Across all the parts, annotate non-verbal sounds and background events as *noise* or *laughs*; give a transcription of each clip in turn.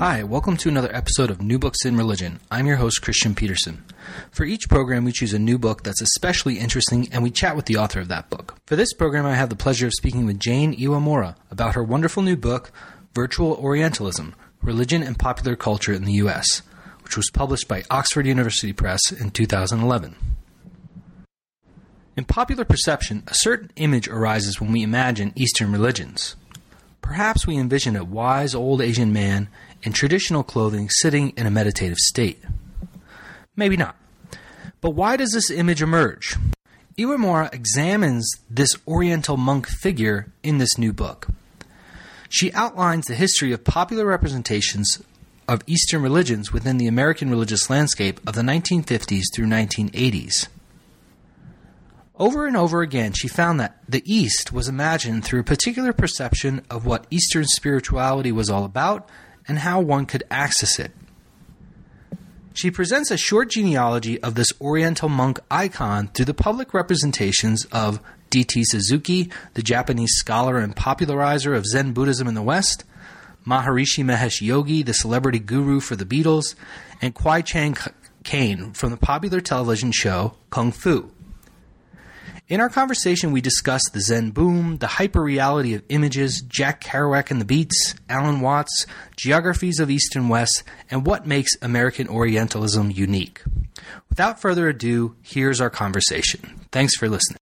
Hi, welcome to another episode of New Books in Religion. I'm your host, Christian Peterson. For each program, we choose a new book that's especially interesting and we chat with the author of that book. For this program, I have the pleasure of speaking with Jane Iwamura about her wonderful new book, Virtual Orientalism Religion and Popular Culture in the U.S., which was published by Oxford University Press in 2011. In popular perception, a certain image arises when we imagine Eastern religions. Perhaps we envision a wise old Asian man in traditional clothing sitting in a meditative state. Maybe not. But why does this image emerge? Iwamura examines this Oriental monk figure in this new book. She outlines the history of popular representations of Eastern religions within the American religious landscape of the 1950s through 1980s. Over and over again, she found that the East was imagined through a particular perception of what Eastern spirituality was all about and how one could access it. She presents a short genealogy of this Oriental monk icon through the public representations of D.T. Suzuki, the Japanese scholar and popularizer of Zen Buddhism in the West, Maharishi Mahesh Yogi, the celebrity guru for the Beatles, and Kwai Chang Caine from the popular television show Kung Fu. In our conversation, we discussed the Zen boom, the hyperreality of images, Jack Kerouac and the Beats, Alan Watts, geographies of East and West, and what makes American Orientalism unique. Without further ado, here's our conversation. Thanks for listening.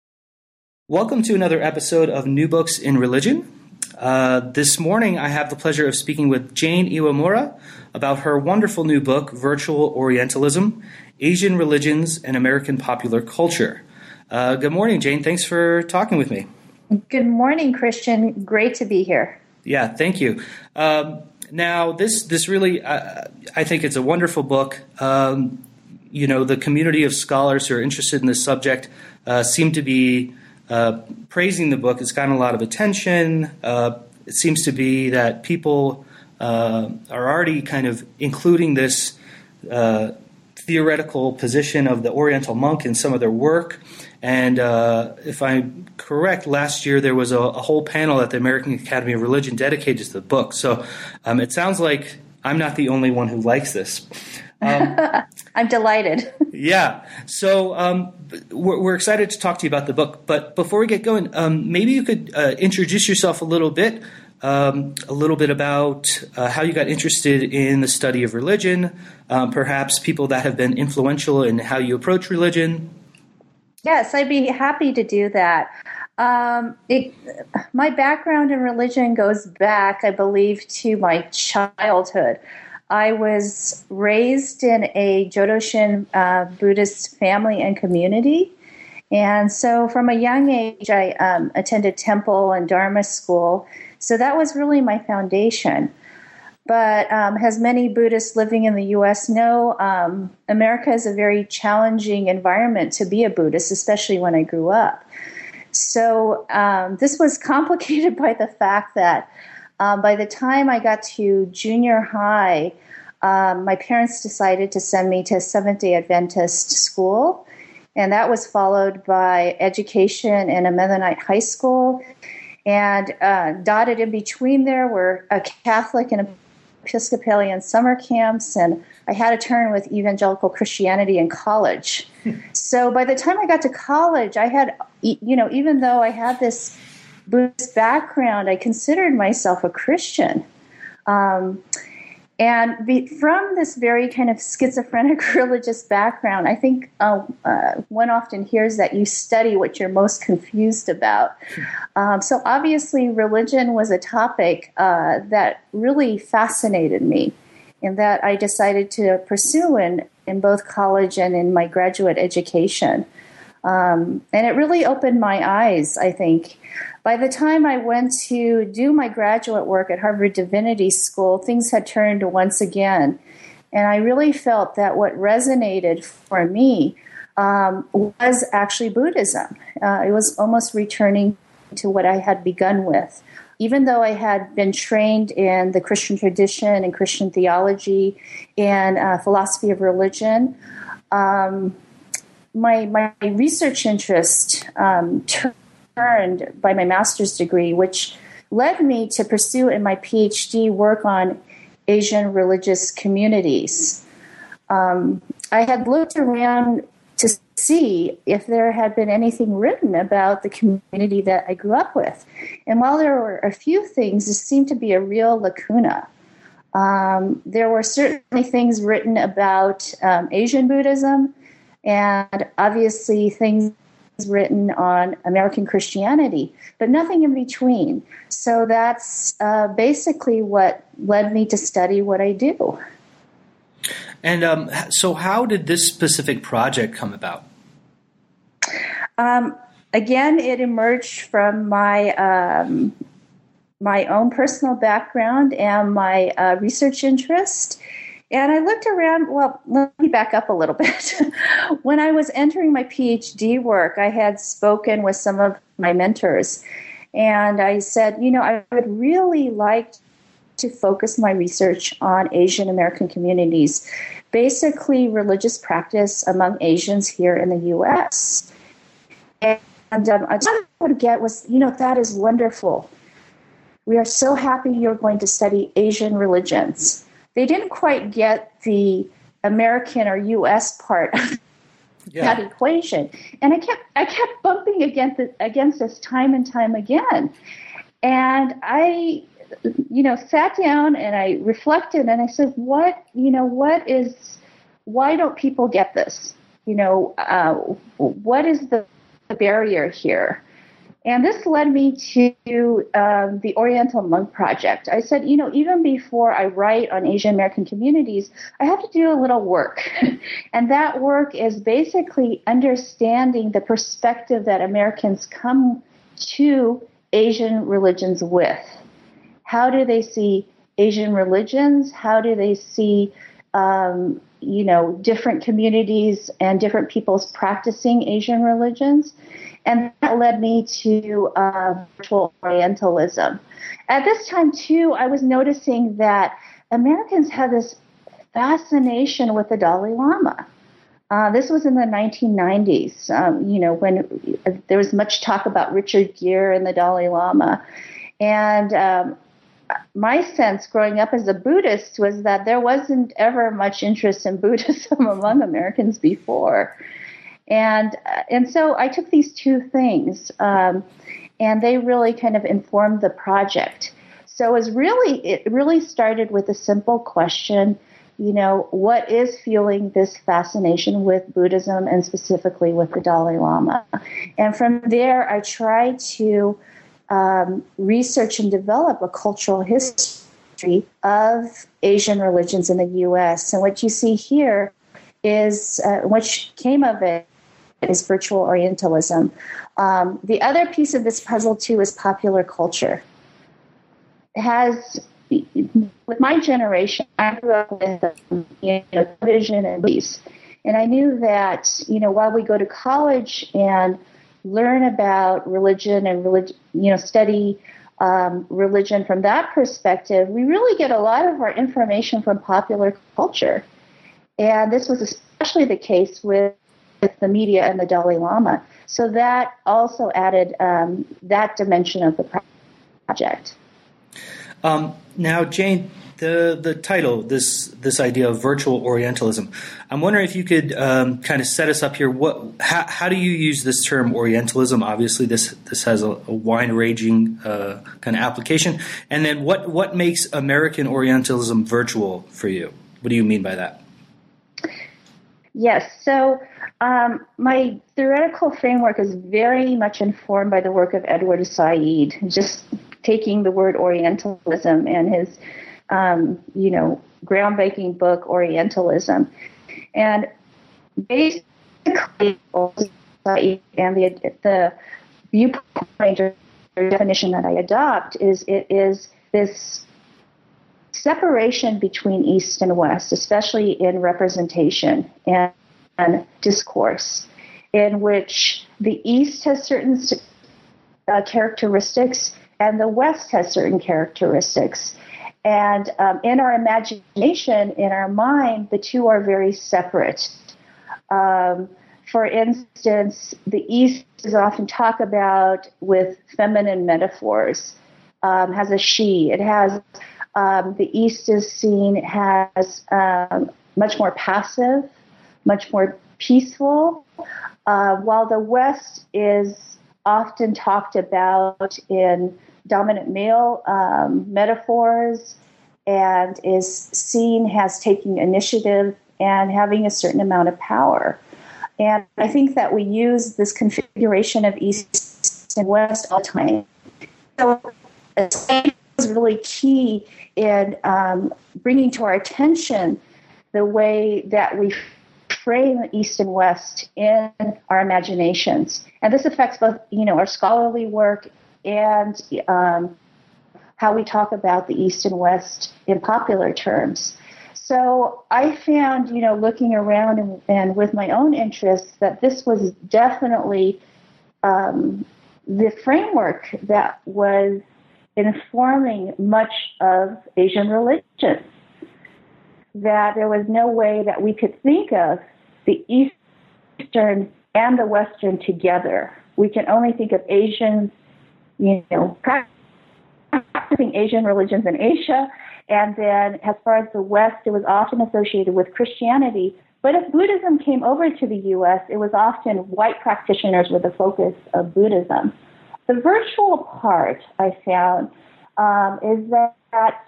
Welcome to another episode of New Books in Religion. Uh, this morning, I have the pleasure of speaking with Jane Iwamura about her wonderful new book, Virtual Orientalism Asian Religions and American Popular Culture. Uh, good morning, Jane. Thanks for talking with me. Good morning, Christian. Great to be here. Yeah, thank you. Um, now, this this really, uh, I think it's a wonderful book. Um, you know, the community of scholars who are interested in this subject uh, seem to be uh, praising the book. It's gotten a lot of attention. Uh, it seems to be that people uh, are already kind of including this theoretical position of the Oriental monk in some of their work. And uh, if I'm correct, last year there was a, a, whole panel at the American Academy of Religion dedicated to the book. So um, it sounds like I'm not the only one who likes this. Um, *laughs* I'm delighted. *laughs* yeah. So um, we're, we're, excited to talk to you about the book. But before we get going, um, maybe you could uh, introduce yourself a little bit um, a little bit about uh, how you got interested in the study of religion, um, perhaps people that have been influential in how you approach religion. Yes, I'd be happy to do that. Um, it, my background in religion goes back, I believe, to my childhood. I was raised in a Jodoshin uh, Buddhist family and community. And so from a young age, I um, attended temple and Dharma school so that was really my foundation. But um, as many Buddhists living in the U.S. know, um, America is a very challenging environment to be a Buddhist, especially when I grew up. So um, this was *laughs* complicated by the fact that um, by the time I got to junior high, um, my parents decided to send me to Seventh day Adventist school. And that was followed by education in a Mennonite high school and uh, dotted in between there were a Catholic and Episcopalian summer camps, and I had a turn with evangelical Christianity in college. so by the time I got to college, I had, you know, even though I had this Buddhist background, I considered myself a Christian. Um, and be, from this very kind of schizophrenic *laughs* religious background, I think uh, uh, one often hears that you study what you're most confused about. Um, so obviously, religion was a topic uh, that really fascinated me, and that I decided to pursue in, in both college and in my graduate education. Um, and it really opened my eyes, I think. By the time I went to do my graduate work at Harvard Divinity School, things had turned once again. And I really felt that what resonated for me um, was actually Buddhism. Uh, it was almost returning to what I had begun with. Even though I had been trained in the Christian tradition and Christian theology and uh, philosophy of religion, um, my, my research interest um, turned by my master's degree, which led me to pursue in my PhD work on Asian religious communities. Um, I had looked around to see if there had been anything written about the community that I grew up with. And while there were a few things, this seemed to be a real lacuna. Um, there were certainly things written about um, Asian Buddhism, and obviously things written on American Christianity, but nothing in between. So that's uh, basically what led me to study what I do. And um, so, how did this specific project come about? Um, again, it emerged from my um, my own personal background and my uh, research interest. And I looked around. Well, let me back up a little *laughs* bit. when I was entering my PhD work, I had spoken with some of my mentors, and I said, you know, I would really like to focus my research on Asian American communities, basically religious practice among Asians here in the U.S. And um, I would get was, you know, that is wonderful. We are so happy you're going to study Asian religions. They didn't quite get the American or U.S. part of yeah. that equation, and I kept I kept bumping against it, against this time and time again. And I you know, sat down and I reflected and I said, what, you know, what is, why don't people get this? You know, uh, what is the, the barrier here? And this led me to um, the Oriental Monk Project. I said, you know, even before I write on Asian American communities, I have to do a little work. *laughs* and that work is basically understanding the perspective that Americans come to Asian religions with. How do they see Asian religions? How do they see, um, you know, different communities and different peoples practicing Asian religions? And that led me to uh, virtual Orientalism. At this time, too, I was noticing that Americans had this fascination with the Dalai Lama. Uh, this was in the 1990s, um, you know, when there was much talk about Richard Gere and the Dalai Lama. And um, my sense growing up as a Buddhist was that there wasn't ever much interest in *laughs* Buddhism among Americans before. And, uh, and so I took these two things, um, and they really kind of informed the project. So it was really, it really started with a simple question you know, what is fueling this fascination with Buddhism and specifically with the Dalai Lama? And from there, I tried to um, research and develop a cultural history of Asian religions in the U.S. And what you see here is, uh, which came of it, is virtual Orientalism. Um, the other piece of this puzzle, too, is popular culture. It has, with my generation, I grew up with you know, television and movies. And I knew that, you know, while we go to college and learn about religion and religion, you know, study um, religion from that perspective, we really get a lot of our information from popular culture. And this was especially the case with, the media and the Dalai Lama. So that also added um, that dimension of the project. Um, now, Jane, the the title, this this idea of virtual Orientalism. I'm wondering if you could um, kind of set us up here. What how, how, do you use this term Orientalism? Obviously, this this has a, a wide ranging uh, kind of application. And then what what makes American Orientalism virtual for you? What do you mean by that? Yes. So um, my theoretical framework is very much informed by the work of Edward Said. Just taking the word Orientalism and his um, you know, groundbreaking book, Orientalism. And basically, and the the viewpoint or definition that I adopt is it is this separation between East and West, especially in representation and, and discourse, in which the East has certain uh, characteristics and the West has certain characteristics. And um, in our imagination, in our mind, the two are very separate. Um, for instance, the East is often talked about with feminine metaphors, um, has a she. It has um, the East is seen as um, much more passive, much more peaceful, uh, while the West is often talked about in dominant male um, metaphors and is seen as taking initiative and having a certain amount of power. And I think that we use this configuration of East and West all the time. So was really key in um, bringing to our attention the way that we frame East and West in our imaginations. And this affects both, you know, our scholarly work and um, how we talk about the East and West in popular terms. So I found, you know, looking around and, and with my own interests, that this was definitely um, the framework that was informing much of Asian religion. That there was no way that we could think of the Eastern and the Western together. We can only think of Asians, you know, practicing Asian religions in Asia and then, as far as the West, it was often associated with Christianity. But if Buddhism came over to the U.S., it was often white practitioners with the focus of Buddhism. The virtual part I found um, is that,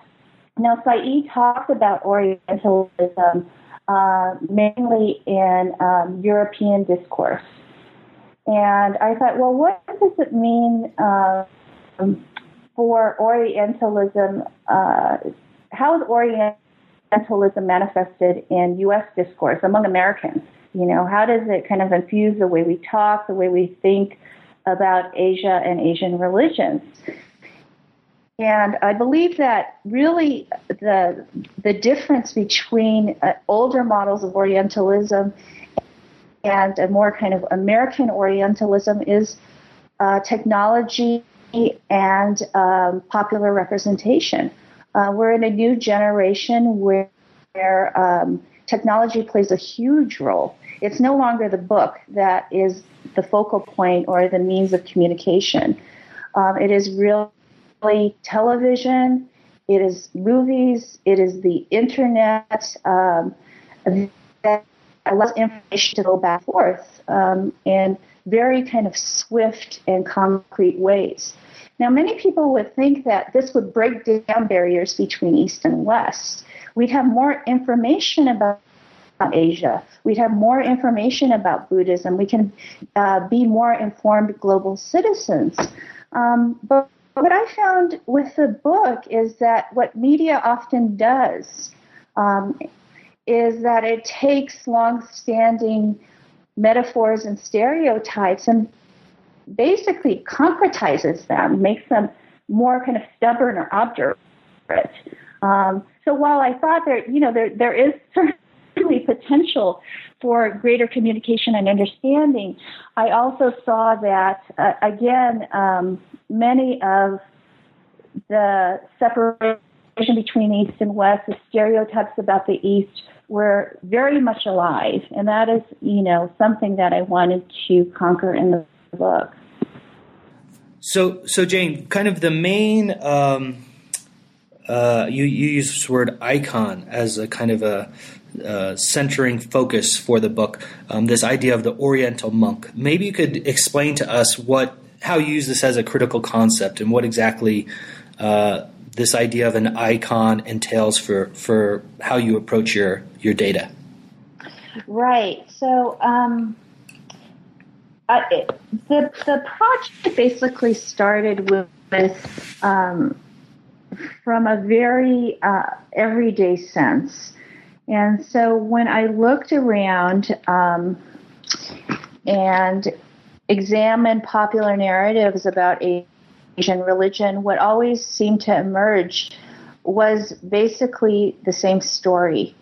now Said talked about Orientalism uh, mainly in um, European discourse. And I thought, well, what does it mean um, for Orientalism uh, how is Orientalism manifested in U.S. discourse among Americans? You know, how does it kind of infuse the way we talk, the way we think about Asia and Asian religions? And I believe that really the the difference between uh, older models of Orientalism and a more kind of American Orientalism is uh, technology and um, popular representation. Uh, we're in a new generation where, where um, technology plays a huge role. It's no longer the book that is the focal point or the means of communication. Um, it is really television, it is movies, it is the internet um, that allows information to go back and forth um, in very kind of swift and concrete ways. Now, many people would think that this would break down barriers between East and West. We'd have more information about Asia. We'd have more information about Buddhism. We can uh, be more informed global citizens. Um, but what I found with the book is that what media often does um, is that it takes long-standing metaphors and stereotypes and basically concretizes them, makes them more kind of stubborn or obdurate. Um, so while I thought there, you know, there there is certainly potential for greater communication and understanding, I also saw that uh, again, um, many of the separation between East and West, the stereotypes about the East were very much alive, and that is, you know, something that I wanted to conquer in the book. So, so Jane, kind of the main, um, uh, you, you use this word icon as a kind of a uh, centering focus for the book. Um, this idea of the Oriental monk. Maybe you could explain to us what how you use this as a critical concept and what exactly uh, this idea of an icon entails for for how you approach your your data. Right. So. Um uh, it, the the project basically started with, with um, from a very uh, everyday sense, and so when I looked around um, and examined popular narratives about Asian religion, what always seemed to emerge was basically the same story.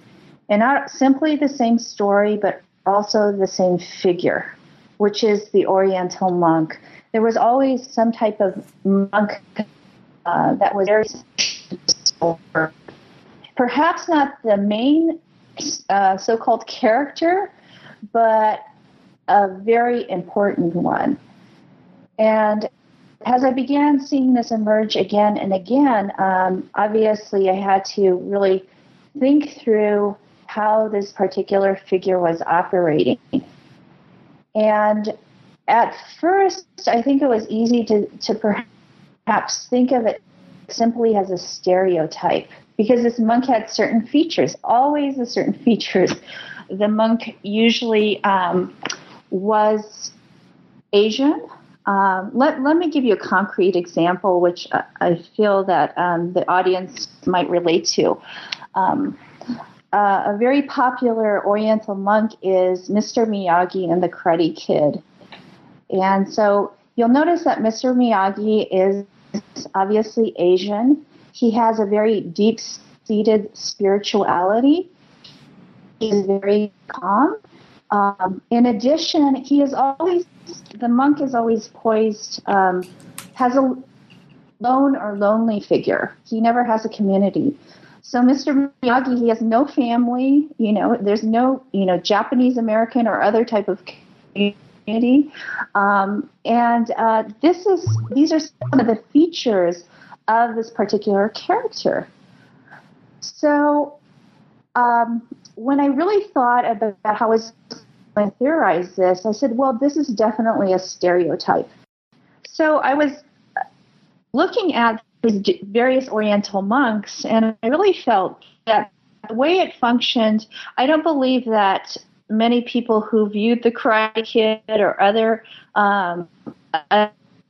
And not simply the same story, but also the same figure, which is the Oriental monk. There was always some type of monk uh, that was very perhaps not the main uh, so called character, but a very important one. And as I began seeing this emerge again and again, um, obviously I had to really think through how this particular figure was operating. And at first, I think it was easy to, to perhaps think of it simply as a stereotype because this monk had certain features, always a certain *laughs* features. The monk usually um, was Asian. Um, let, let me give you a concrete example, which I feel that um, the audience might relate to. Um, uh, a very popular Oriental monk is Mr. Miyagi and the Karate Kid. And so you'll notice that Mr. Miyagi is obviously Asian. He has a very deep seated spirituality. He's very calm. Um, in addition, he is always, the monk is always poised, um, has a lone or lonely figure. He never has a community. So Mr. Miyagi, he has no family, you know, there's no, you know, Japanese American or other type of community. Um, and uh, this is, these are some of the features of this particular character. So um, when I really thought about how I was going theorized this, I said, well, this is definitely a stereotype. So I was looking at these various Oriental monks, and I really felt that the way it functioned, I don't believe that many people who viewed the Karate Kid or other um,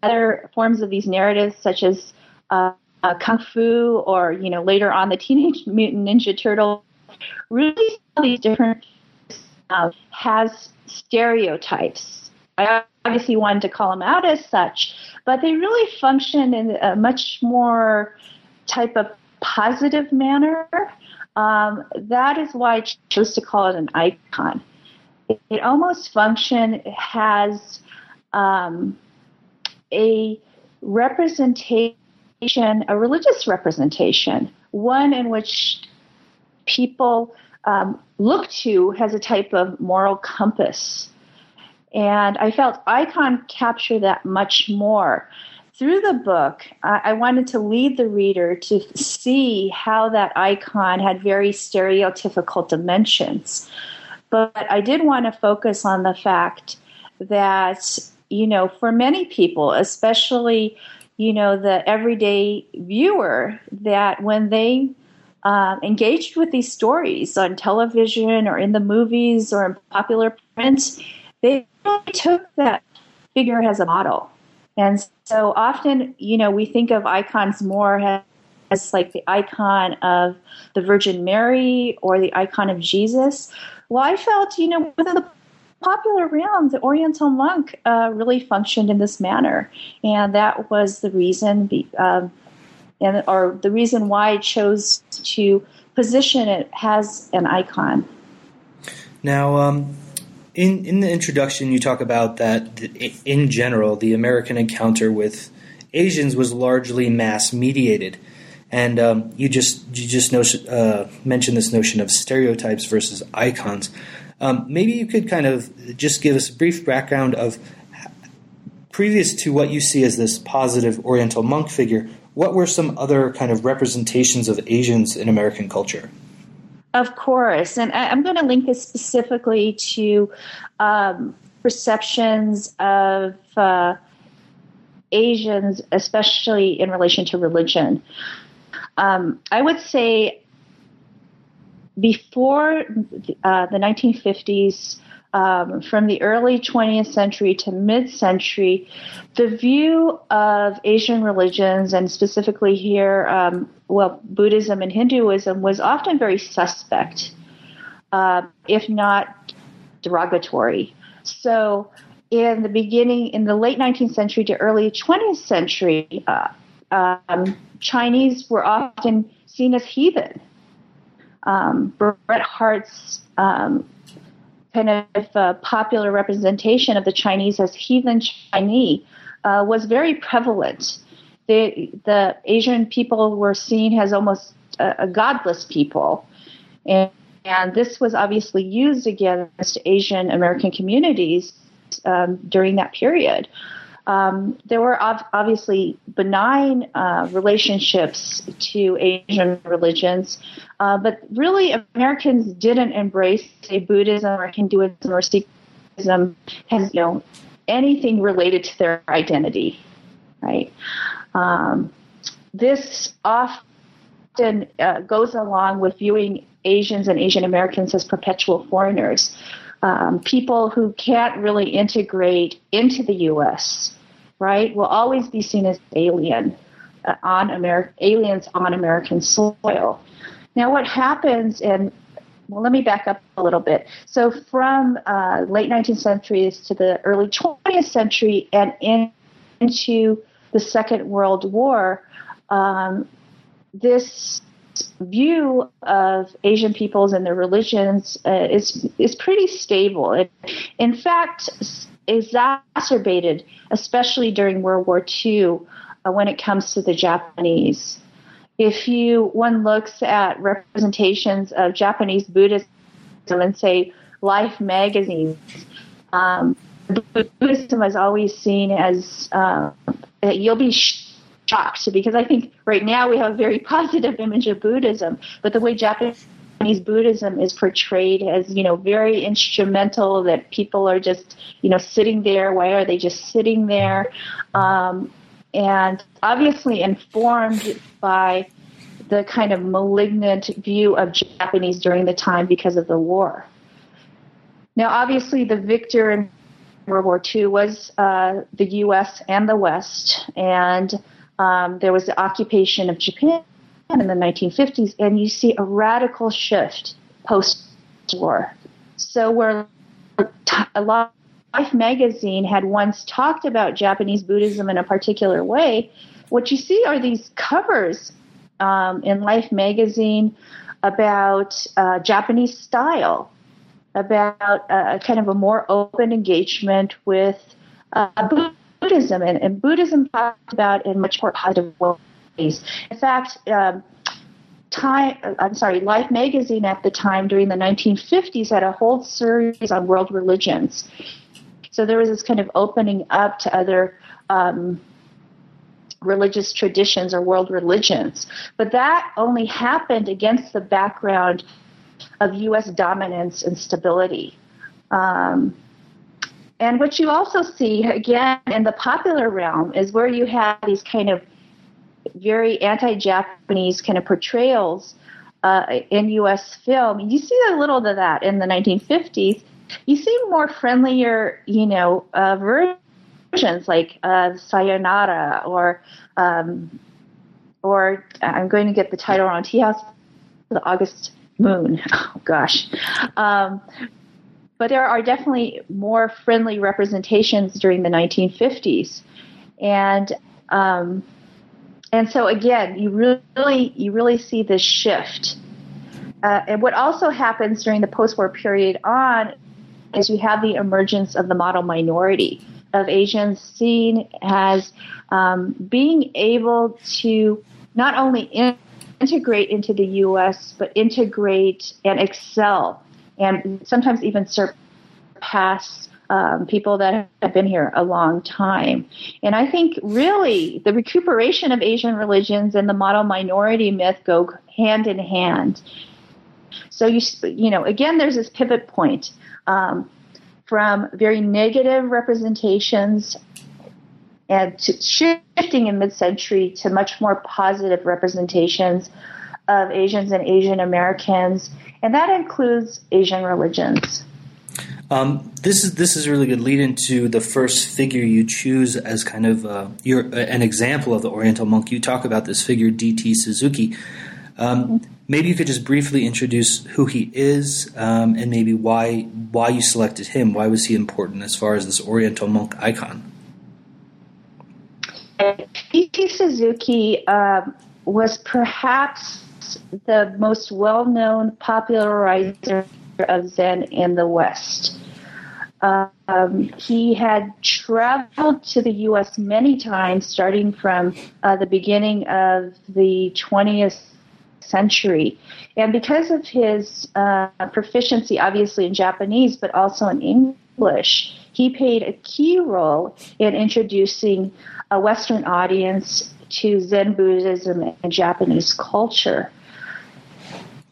other forms of these narratives, such as uh, uh, Kung Fu or, you know, later on the Teenage Mutant Ninja Turtle, really saw these different has stereotypes. I obviously wanted to call them out as such, but they really function in a much more type of positive manner. Um, that is why I chose to call it an icon. It, it almost function has um, a representation a religious representation, one in which people um, look to has a type of moral compass. And I felt icon capture that much more. Through the book, I wanted to lead the reader to see how that icon had very stereotypical dimensions. But I did want to focus on the fact that, you know, for many people, especially you know, the everyday viewer that when they um, engaged with these stories on television or in the movies or in popular print, they really took that figure as a model. And so often, you know, we think of icons more as like the icon of the Virgin Mary or the icon of Jesus. Well, I felt, you know, within the popular realm, the Oriental monk uh, really functioned in this manner, and that was the reason, be, um, and or the reason why I chose to position it as an icon. Now, um, in in the introduction, you talk about that in general, the American encounter with Asians was largely mass mediated. And um, you just you just uh, mentioned this notion of stereotypes versus icons. Um, maybe you could kind of just give us a brief background of previous to what you see as this positive Oriental monk figure. What were some other kind of representations of Asians in American culture? Of course, and I, am going to link this specifically to um, perceptions of uh, Asians, especially in relation to religion. Um, I would say before uh, the 1950s, um, from the early 20th century to mid century, the view of Asian religions, and specifically here, um, well, Buddhism and Hinduism, was often very suspect, uh, if not derogatory. So in the beginning, in the late 19th century to early 20th century, uh, um, Chinese were often seen as heathen. Um, Bret Harte's um, kind of uh, popular representation of the Chinese as heathen Chinese uh, was very prevalent. The, the Asian people were seen as almost a, a godless people. And, and this was obviously used against Asian American communities um, during that period. Um, there were obviously benign uh, relationships to Asian religions, uh, but really Americans didn't embrace, say, Buddhism or Hinduism or Sikhism as you know anything related to their identity, right? Um, this often uh, goes along with viewing Asians and Asian Americans as perpetual foreigners um, people who can't really integrate into the U.S. Right will always be seen as alien uh, on Ameri- aliens on American soil. Now, what happens in well, let me back up a little bit. So, from uh, late 19th century to the early 20th century and in, into the Second World War, um, this view of Asian peoples and their religions uh, is is pretty stable. It, in fact, exacerbated, especially during World War II, uh, when it comes to the Japanese. If you one looks at representations of Japanese Buddhism and say Life magazines, um, Buddhism is always seen as uh, you'll be shocked because I think right now we have a very *laughs* positive image of Buddhism, but the way Japanese Buddhism is portrayed as, you know, very instrumental, that people are just, you know, sitting there. Why are they just sitting there? Um, and obviously informed by the kind of malignant view of Japanese during the time because of the war. Now, obviously, the victor in World War II was uh, the U.S. and the West, and um, there was the occupation of Japan in the 1950s, and you see a radical shift post war. So, where Life magazine had once talked about Japanese Buddhism in a particular way, what you see are these covers um, in Life magazine about uh, Japanese style, about uh, kind of a more open engagement with uh, Buddhism, and, and Buddhism talked about in much more positive ways. In fact, um, Time, I'm sorry, Life magazine at the time during the 1950s had a whole series on world religions. So there was this kind of opening up to other um, religious traditions or world religions. But that only happened against the background of U.S. dominance and stability. Um, and what you also see, again, in the popular realm is where you have these kind of very anti Japanese kind of portrayals uh, in U.S. film. You see a little of that in the 1950s. You see more friendlier, you know, uh, versions like uh, Sayonara or, um, or I'm going to get the title on Tea House, the August Moon. *laughs* Oh gosh. Um, but there are definitely more friendly representations during the 1950s, and um, and so again, you really you really see this shift. Uh, and what also happens during the post-war period on is you have the emergence of the model minority of Asians seen as um, being able to not only in- integrate into the U.S. but integrate and excel and sometimes even surpass um, people that have been here a long time. And I think really the recuperation of Asian religions and the model minority myth go hand in hand. So you you know again, there's this pivot point um, from very negative representations and shifting in mid-century to much more positive representations of Asians and Asian Americans, and that includes Asian religions. Um, this is this is a really good lead into the first figure you choose as kind of uh, your uh, an example of the Oriental monk. You talk about this figure D.T. Suzuki. Um, maybe you could just briefly introduce who he is um, and maybe why why you selected him. Why was he important as far as this Oriental monk icon? D.T. Suzuki um, was perhaps the most well known popularizer of Zen in the West. Um, he had traveled to the U.S. many times, starting from uh, the beginning of the 20th century. And because of his uh, proficiency, obviously in Japanese, but also in English, he played a key role in introducing a Western audience to Zen Buddhism and Japanese culture.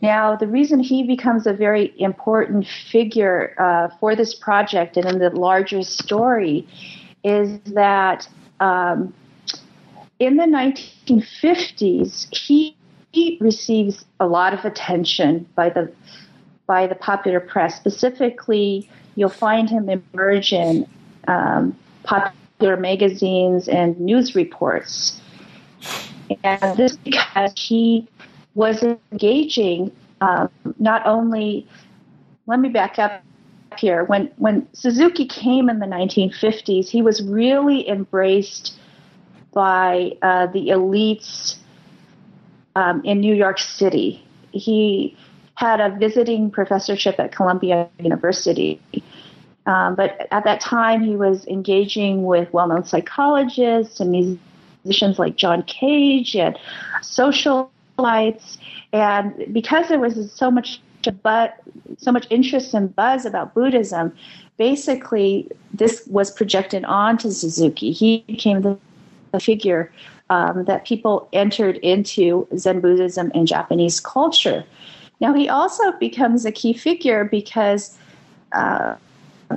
Now, the reason he becomes a very important figure uh, for this project and in the larger story is that um, in the 1950s, he, he receives a lot of attention by the by the popular press. Specifically, you'll find him emerge in um, popular magazines and news reports. And this because he was engaging um, not only, let me back up here. When, when Suzuki came in the 1950s, he was really embraced by uh, the elites um, in New York City. He had a visiting professorship at Columbia University. Um, but at that time, he was engaging with well known psychologists and musicians like John Cage and socialites. And because there was so much but so much interest and buzz about Buddhism, basically this was projected onto Suzuki. He became the, the figure um, that people entered into Zen Buddhism and Japanese culture. Now he also becomes a key figure because uh,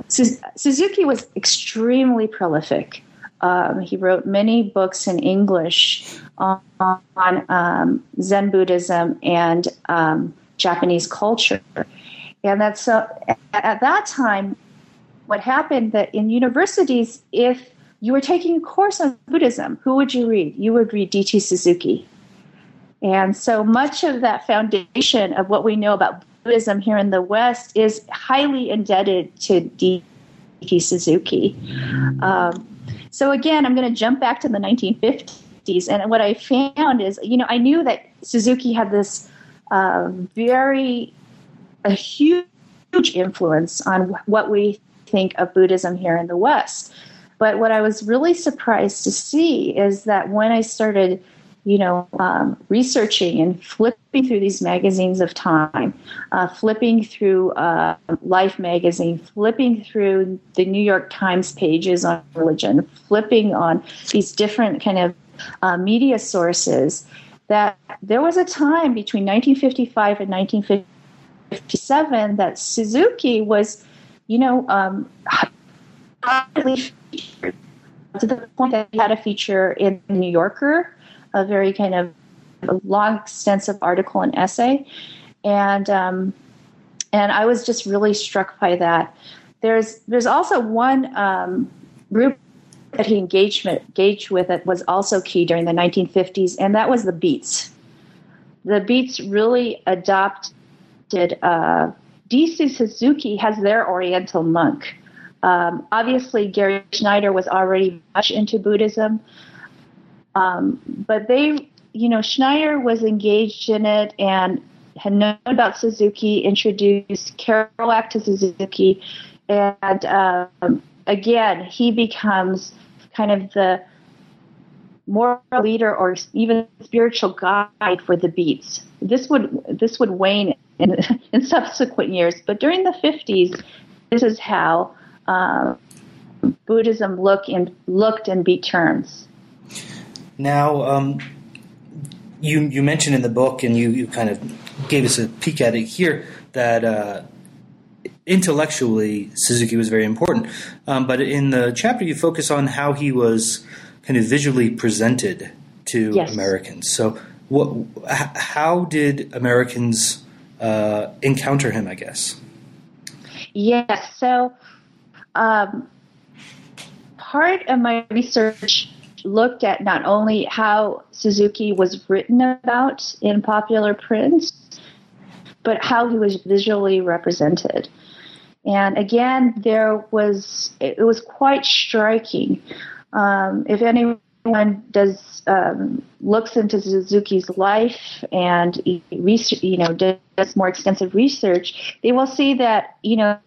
Suzuki was extremely prolific. Um, he wrote many books in English on, on um, Zen Buddhism and um, Japanese culture. And that's so, at that time, what happened that in universities, if you were taking a course on Buddhism, who would you read? You would read D.T. Suzuki. And so much of that foundation of what we know about Buddhism here in the West is highly indebted to D.T. Suzuki. Um, so again, I'm going to jump back to the 1950s, and what I found is, you know, I knew that Suzuki had this uh, very a huge influence on what we think of Buddhism here in the West. But what I was really surprised to see is that when I started you know, um, researching and flipping through these magazines of time, uh, flipping through uh, Life magazine, flipping through the New York Times pages on religion, flipping on these different kind of uh, media sources, that there was a time between 1955 and 1957 that Suzuki was, you know, um, to the point that he had a feature in the New Yorker a very kind of long, extensive article and essay, and um, and I was just really struck by that. There's there's also one um, group that he engaged engaged with that was also key during the 1950s, and that was the Beats. The Beats really adopted. Uh, D.T. Suzuki has their Oriental monk. Um, obviously, Gary Snyder was already much into Buddhism, um, but they, you know, Snyder was engaged in it and had known about Suzuki, introduced Kerouac to Suzuki, and um, again, he becomes kind of the moral leader or even spiritual guide for the beats. This would this would wane in, *laughs* in subsequent years, but during the 50s, this is how uh, Buddhism look in, looked in beat terms. Now, um, you you mentioned in the book, and you, you kind of gave us a peek at it here that uh, intellectually Suzuki was very important. Um, but in the chapter, you focus on how he was kind of visually presented to yes. Americans. So, what? How did Americans uh, encounter him? I guess. Yes. So, um, part of my research looked at not only how Suzuki was written about in popular prints, but how he was visually represented. And again, there was it was quite striking. Um, if anyone does um, looks into Suzuki's life and you know does more extensive research, they will see that you know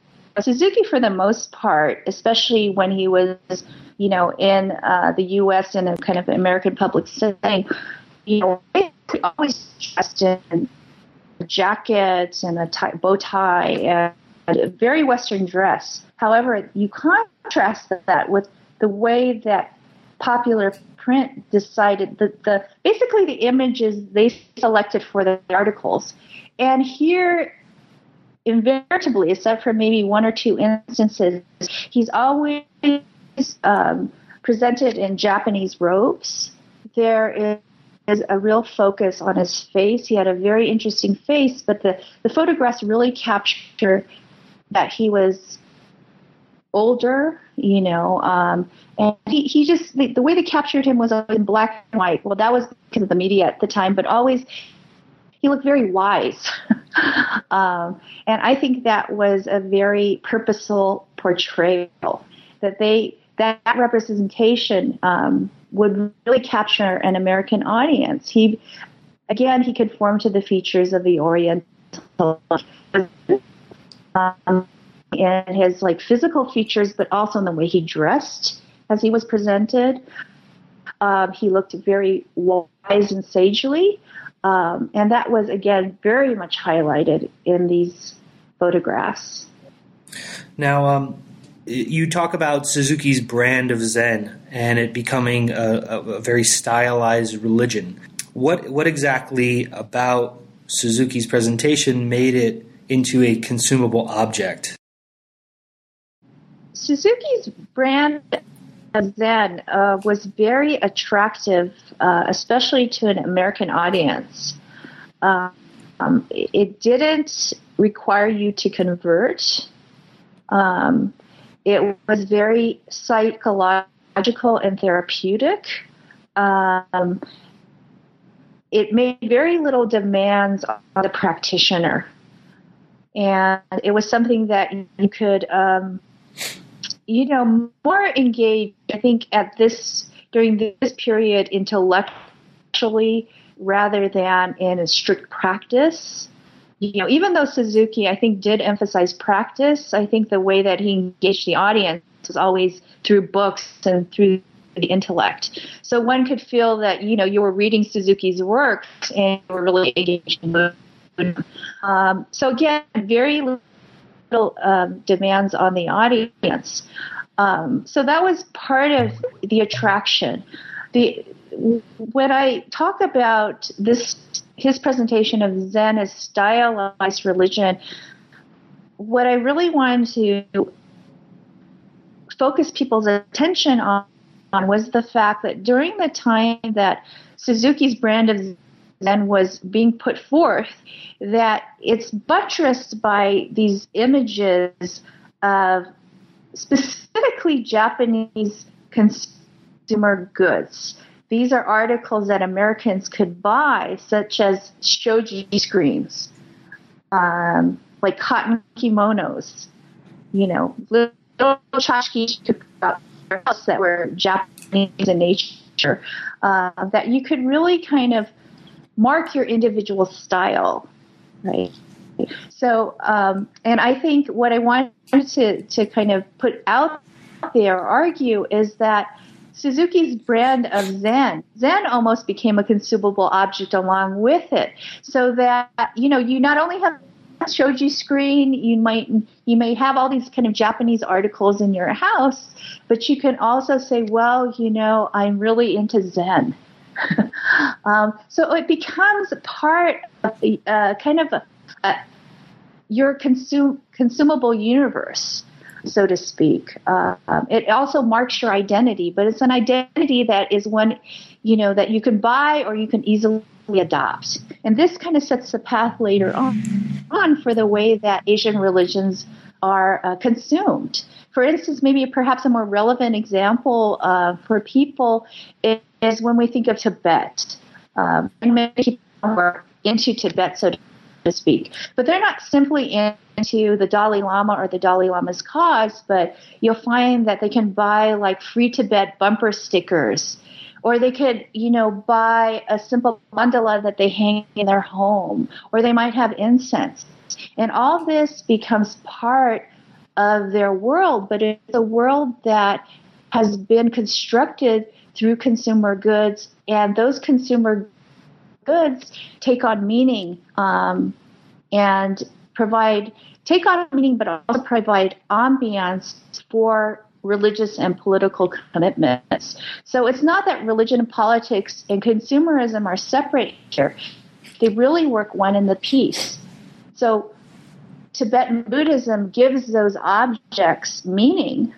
Suzuki, for the most part, especially when he was you know in uh, the U.S. in a kind of American public setting, you know, always dressed in a jacket and a tie, bow tie and a very Western dress. However, you contrast that with the way that popular print decided that the basically the images they selected for the articles. And here, invariably, except for maybe one or two instances, he's always um, presented in Japanese robes. There is a real focus on his face. He had a very interesting face, but the, the photographs really capture that he was older, you know, um, and he, he just, the, the way they captured him was in black and white. Well, that was because of the media at the time, but always he looked very wise. *laughs* um, and I think that was a very purposeful portrayal that they, that representation um, would really capture an American audience. He, again, he conformed to the features of the Oriental. Um, his like physical features, but also in the way he dressed as he was presented. Um, he looked very wise and sagely, um, and that was again very much highlighted in these photographs. Now, um, you talk about Suzuki's brand of Zen and it becoming a, a very stylized religion. What what exactly about Suzuki's presentation made it into a consumable object? Suzuki's brand of Zen uh, was very attractive, uh, especially to an American audience. Uh, um, it didn't require you to convert. Um, it was very psychological and therapeutic. Um, it made very little demands on the practitioner. And it was something that you could um, you know, more engaged, I think, at this during this period intellectually rather than in a strict practice. You know, even though Suzuki, I think, did emphasize practice, I think the way that he engaged the audience was always through books and through the intellect. So one could feel that, you know, you were reading Suzuki's works and you were really engaged um, so again, very little um, demands on the audience. Um, so that was part of the attraction. The when I talk about this, his presentation of Zen as stylized religion, what I really wanted to focus people's attention on, on was the fact that during the time that Suzuki's brand of Zen was being put forth that it's buttressed by these images of specifically Japanese consumer goods. These are articles that Americans could buy, such as shoji screens, um, like cotton kimonos, you know, little tchotchkes that were Japanese in nature, uh, that you could really kind of mark your individual style, right? So, um, and I think what I wanted to, to kind of put out there, argue, is that Suzuki's brand of Zen, Zen almost became a consumable object along with it. So that, you know, you not only have a shoji screen, you might, you may have all these kind of Japanese articles in your house, but you can also say, well, you know, I'm really into Zen. *laughs* um, so it becomes part of uh, kind of a, a, your consume, consumable universe, so to speak. Um, it also marks your identity, but it's an identity that is one, you know, that you can buy or you can easily adopt. And this kind of sets the path later on, on for the way that Asian religions are uh, consumed. For instance, maybe perhaps a more relevant example uh, for people is, is, when we think of Tibet. Um, many people are into Tibet, so to speak, but they're not simply into the Dalai Lama or the Dalai Lama's cause, but you'll find that they can buy like free Tibet bumper stickers or they could, you know, buy a simple mandala that they hang in their home, or they might have incense. And all this becomes part of their world, but it's a world that has been constructed through consumer goods, and those consumer goods take on meaning um, and provide take on meaning, but also provide ambiance for religious and political commitments. So it's not that religion and politics and consumerism are separate here. They really work one in the piece. So Tibetan Buddhism gives those objects meaning,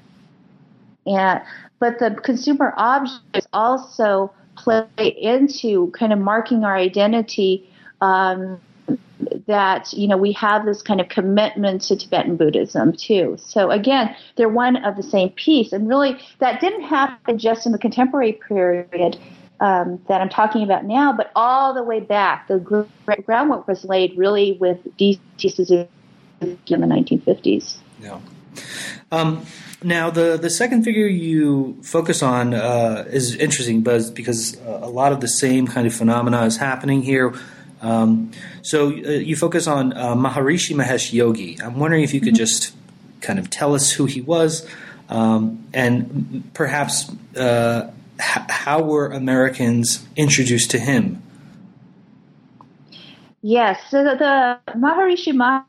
and but the consumer object is also play into kind of marking our identity um, that you know we have this kind of commitment to Tibetan Buddhism too. So again, they're one of the same piece, and really that didn't happen just in the contemporary period um, that I'm talking about now, but all the way back. The groundwork was laid really with D.T. Suzuki in the 1950s. Yeah. Um, now, the, the second figure you focus on uh, is interesting, because because uh, a lot of the same kind of phenomena is happening here um, so uh, you focus on uh, Maharishi Mahesh Yogi. I'm wondering if you could mm-hmm. just kind of tell us who he was, um, and perhaps uh, h- how were Americans introduced to him? Yes, so the, the Maharishi Mahesh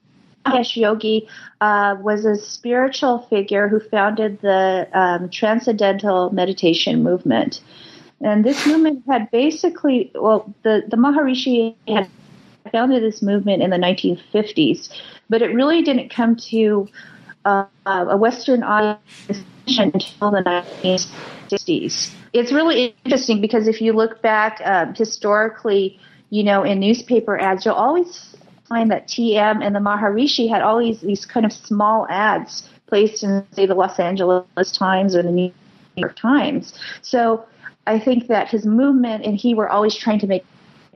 Yogi uh, was a spiritual figure who founded the um, Transcendental Meditation movement. And this movement had basically, well, the, the Maharishi had founded this movement in the 1950s, but it really didn't come to uh, a Western audience until the 1960s. It's really interesting because if you look back uh, historically, you know, in newspaper ads, you'll always find that TM and the Maharishi had always these kind of small ads placed in, say, the Los Angeles Times or the New York Times. So I think that his movement and he were always trying to make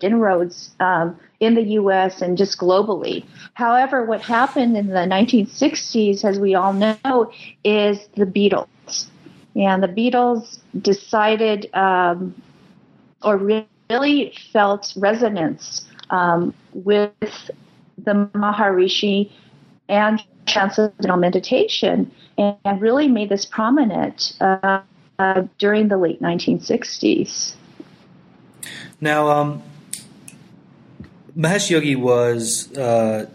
inroads um, in the U.S. and just globally. However, what happened in the 1960s, as we all know, is the Beatles. And the Beatles decided um, or really felt resonance um, with the Maharishi and transcendental meditation and really made this prominent. Uh, uh, during the late 1960s. Now, um, Mahesh Yogi was uh,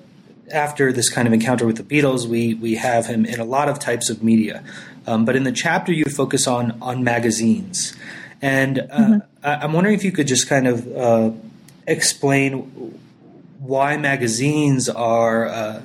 after this kind of encounter with the Beatles. We we have him in a lot of types of media, um, but in the chapter you focus on on magazines, and uh, mm-hmm. I, am wondering if you could just kind of uh, explain why magazines are uh,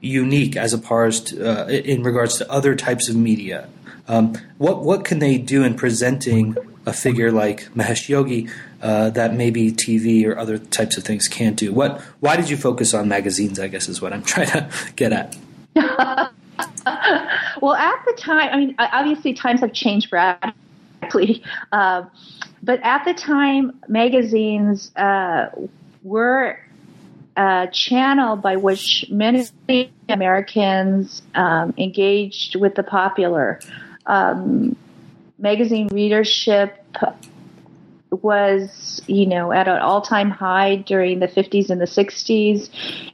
unique as opposed to, uh, in regards to other types of media. Um, what what can they do in presenting a figure like Mahesh Yogi uh, that maybe TV or other types of things can't do? What why did you focus on magazines? I guess is what I'm *laughs* trying to get at. *laughs* well, at the time, I mean, obviously times have changed radically, uh, but at the time, magazines uh, were a channel by which many Americans um, engaged with the popular um, magazine readership was, you know, at an all-time high during the 50s and the 60s.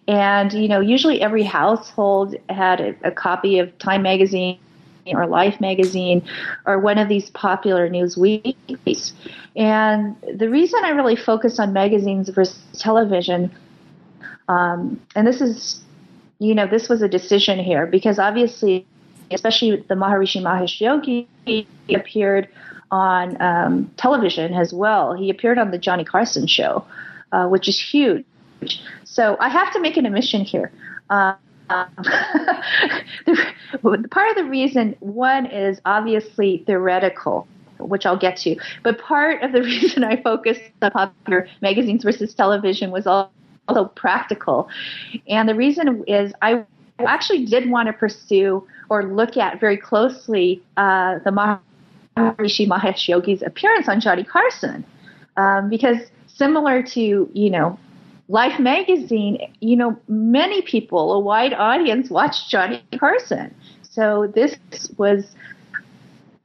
And, you know, usually every household had a, a copy of Time magazine or Life magazine or one of these popular news weeklies. And the reason I really focus on magazines versus television, um, and this is, you know, this was a decision here because obviously especially the Maharishi Mahesh Yogi, appeared on um, television as well. He appeared on the Johnny Carson show, uh, which is huge. So I have to make an admission here. Um, *laughs* the, part of the reason, one is obviously theoretical, which I'll get to, but part of the *laughs* reason I focused on popular magazines versus television was also practical. And the reason is I actually did want to pursue or look at very closely uh, the Maharishi Mahesh Yogi's appearance on Johnny Carson, um, because similar to you know Life magazine, you know, many people, a wide audience, watched Johnny Carson. So this was,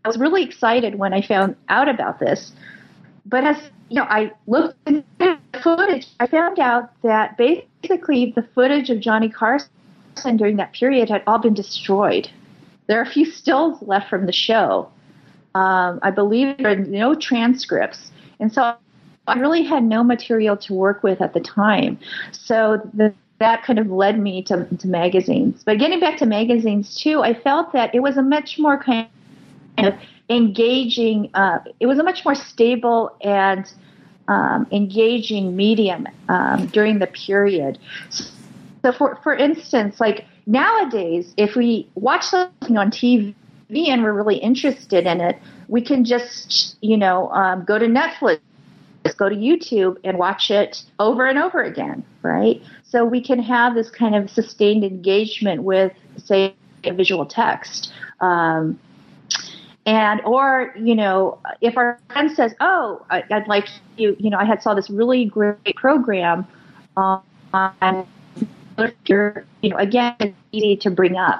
I was really excited when I found out about this. But as you know, I looked the footage. I found out that basically the footage of Johnny Carson during that period had all been destroyed. There are a few stills left from the show. Um, I believe there are no transcripts. And so I really had no material to work with at the time. So the, that kind of led me to, to magazines. But getting back to magazines too, I felt that it was a much more kind of engaging, uh, it was a much more stable and um, engaging medium um, during the period. So, for, for instance, like nowadays, if we watch something on TV and we're really interested in it, we can just, you know, um, go to Netflix go to YouTube and watch it over and over again, right? So we can have this kind of sustained engagement with, say, a visual text. Um, and or you know if our friend says oh I, would like you you know i had saw this really great program on you know again it's easy to bring up.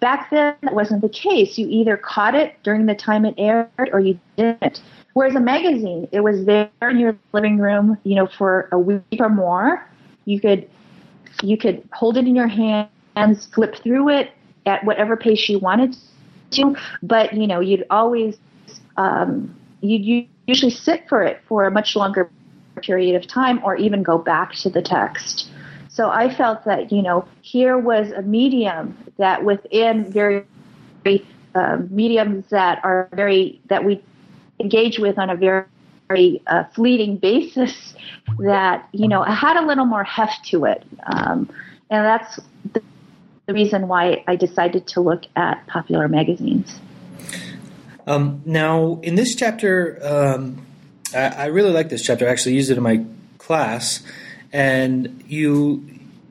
Back then that wasn't the case. You either caught it during the time it aired or you didn't. Whereas a magazine, it was there in your living room, you know, for a week or more. You could you could hold it in your hands, flip through it at whatever pace you wanted but you know, you'd always um, you'd usually sit for it for a much longer period of time, or even go back to the text. So I felt that you know here was a medium that within very, very uh, mediums that are very that we engage with on a very very uh, fleeting basis that you know had a little more heft to it, um, and that's the, reason why I decided to look at popular magazines. Um, now, in this chapter, um, I, I, really like this chapter. I actually used it in my class, and you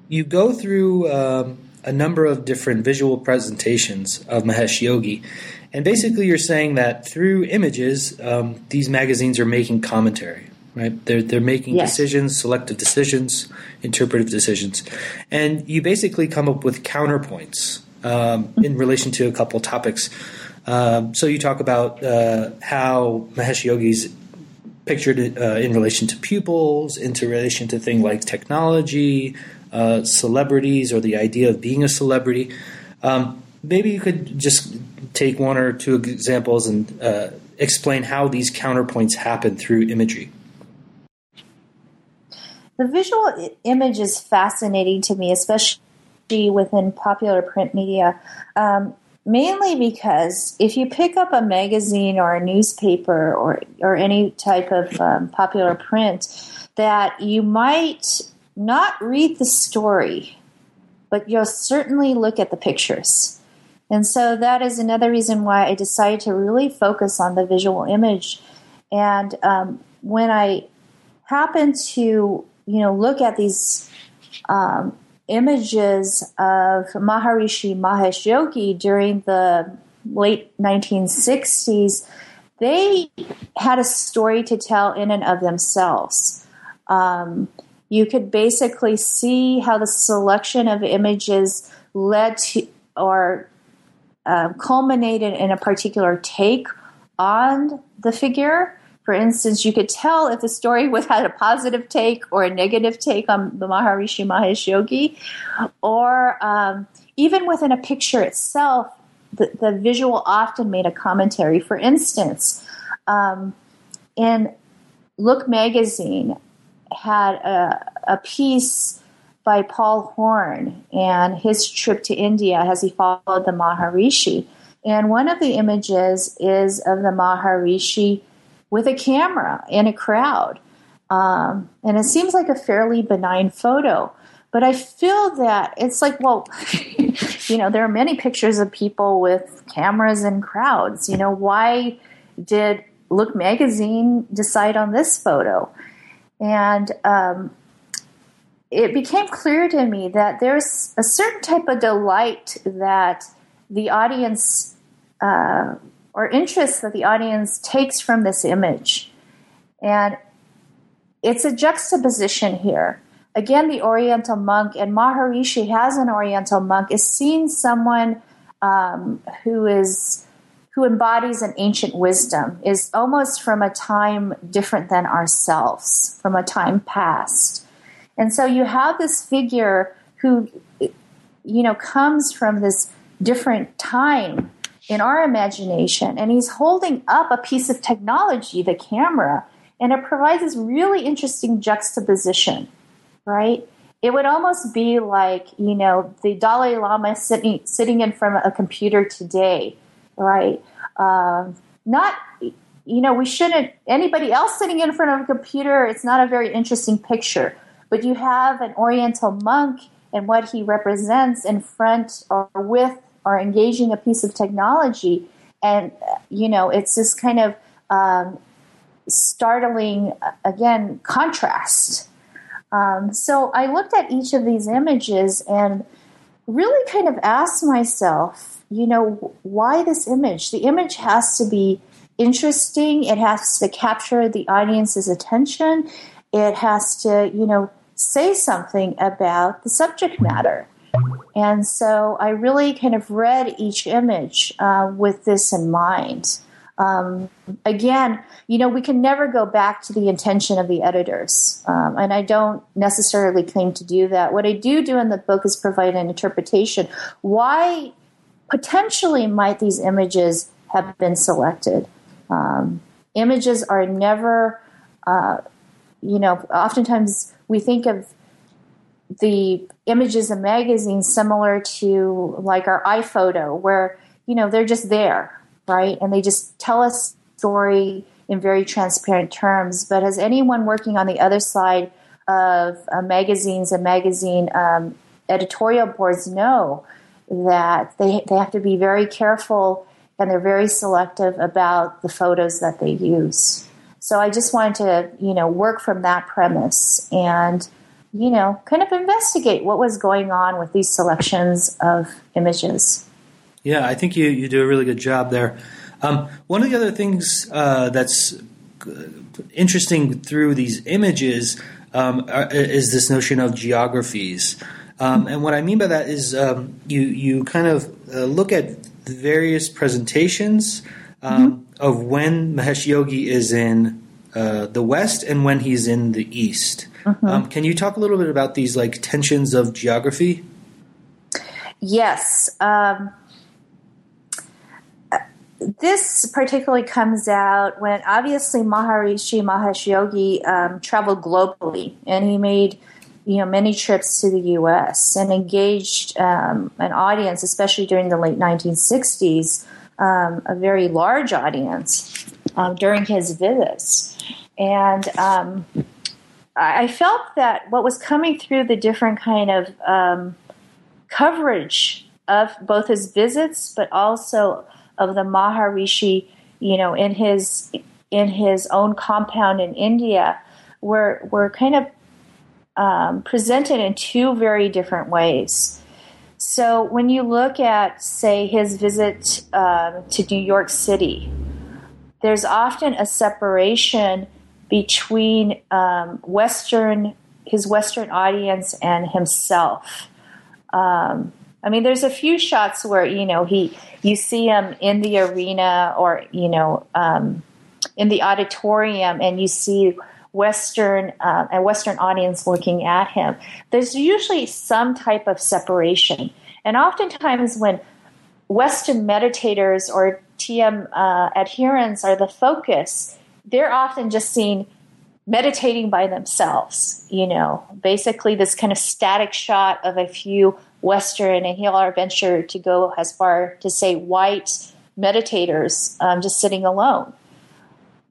you go through um, a number of different visual presentations of Mahesh Yogi, and basically, you're saying that through images, um, these magazines are making commentary, right? They're they're making yes. decisions, selective decisions, interpretive decisions, and you basically come up with counterpoints um, in relation to a couple topics. Um, so you talk about uh, how Mahesh Yogi's pictured uh, in relation to pupils, into relation to things like technology, uh, celebrities, or the idea of being a celebrity. Um, maybe you could just take one or two examples and uh, explain how these counterpoints happen through imagery. The visual image is fascinating to me, especially within popular print media. Um, mainly because if you pick up a magazine or a newspaper or or any type of um, popular print, that you might not read the story, but you'll certainly look at the pictures. And so that is another reason why I decided to really focus on the visual image. And um, when I happened to, you know, look at these um, images of Maharishi Mahesh Yogi during the late 1960s, they had a story to tell in and of themselves. Um, you could basically see how the selection of images led to or uh, culminated in a particular take on the figure. For instance, you could tell if the story *laughs* was had a positive take or a negative take on the Maharishi Mahesh Yogi, or um, even within a picture itself, the, the, visual often made a commentary. For instance, um, in Look magazine had a, a piece by Paul Horn and his trip to India as he followed the Maharishi. And one of the images is of the Maharishi with a camera in a crowd. Um, and it seems like a fairly benign photo. But I feel that it's like, well, *laughs* you know, there are many pictures of people with cameras and crowds. You know, why did Look Magazine decide on this photo? And um, it became clear to me that there's a certain type of delight that the audience uh, or interest that the audience takes from this image. And it's a juxtaposition here. Again, the Oriental monk, and Maharishi has an Oriental monk, is seeing someone um, who is who embodies an ancient wisdom, is almost from a time different than ourselves, from a time past. And so you have this figure who, you know, comes from this different time in our imagination, and he's holding up a piece of technology, the camera, and it provides this really interesting juxtaposition, right? It would almost be like, you know, the Dalai Lama sitting, sitting in front of a computer today, right? Um, not, you know, we shouldn't, anybody else sitting in front of a computer, it's not a very interesting picture. But you have an Oriental monk and what he represents in front or with or engaging a piece of technology. And, you know, it's this kind of um, startling, again, contrast. Um, so I looked at each of these images and really kind of asked myself, you know, why this image? The image has to be interesting, it has to capture the audience's attention, it has to, you know, say something about the subject matter. And so I really kind of read each image uh, with this in mind. Um, again, you know, we can never go back to the intention of the editors, um, and I don't necessarily claim to do that. What I do do in the book is provide an interpretation. Why potentially might these images have been selected? Um, images are never, uh, you know, oftentimes we think of the images in magazines similar to like our iPhoto, where you know they're just there, right, and they just tell us story in very transparent terms. But as anyone working on the other side of uh, magazines and magazine um, editorial boards know, that they they have to be very careful and they're very selective about the photos that they use. So I just wanted to, you know, work from that premise and, you know, kind of investigate what was going on with these selections of images. Yeah, I think you, you do a really good job there. Um, one of the other things uh, that's interesting through these images um, are, is this notion of geographies. Um, and what I mean by that is um, you you kind of uh, look at various presentations um, mm-hmm. of when Mahesh Yogi is in uh, the West and when he's in the East. Mm-hmm. Um, can you talk a little bit about these like tensions of geography? Yes. Um, this particularly comes out when obviously Maharishi Mahesh Yogi um, traveled globally and he made you know many trips to the U.S. and engaged um, an audience, especially during the late 1960s, um, a very large audience um, during his visits, and um, I felt that what was coming through the different kind of um, coverage of both his visits, but also of the Maharishi, you know, in his in his own compound in India, were were kind of um, presented in two very different ways. So when you look at, say, his visit um, to New York City, there's often a separation between um, Western his Western audience and himself. Um, I mean, there's a few shots where you know he you see him in the arena or you know um, in the auditorium, and you see Western uh, a Western audience looking at him. There's usually some type of separation, and oftentimes when Western meditators or TM uh, adherents are the focus, they're often just seen meditating by themselves. You know, basically this kind of static shot of a few Western, and he'll venture to go as far to say white meditators um, just sitting alone.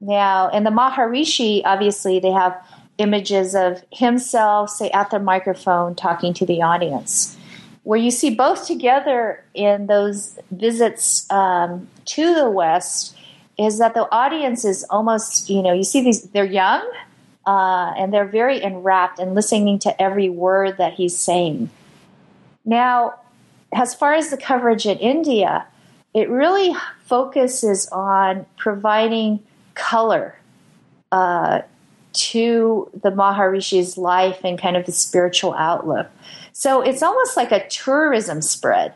Now, in the Maharishi, obviously, they have images of himself, say, at the microphone talking to the audience. Where you see both together in those visits um, to the West is that the audience is almost, you know, you see these, they're young, uh, and they're very enwrapped and listening to every word that he's saying. Now, as far as the coverage in India, it really focuses on providing color uh, to the Maharishi's life and kind of the spiritual outlook. So it's almost like a tourism spread.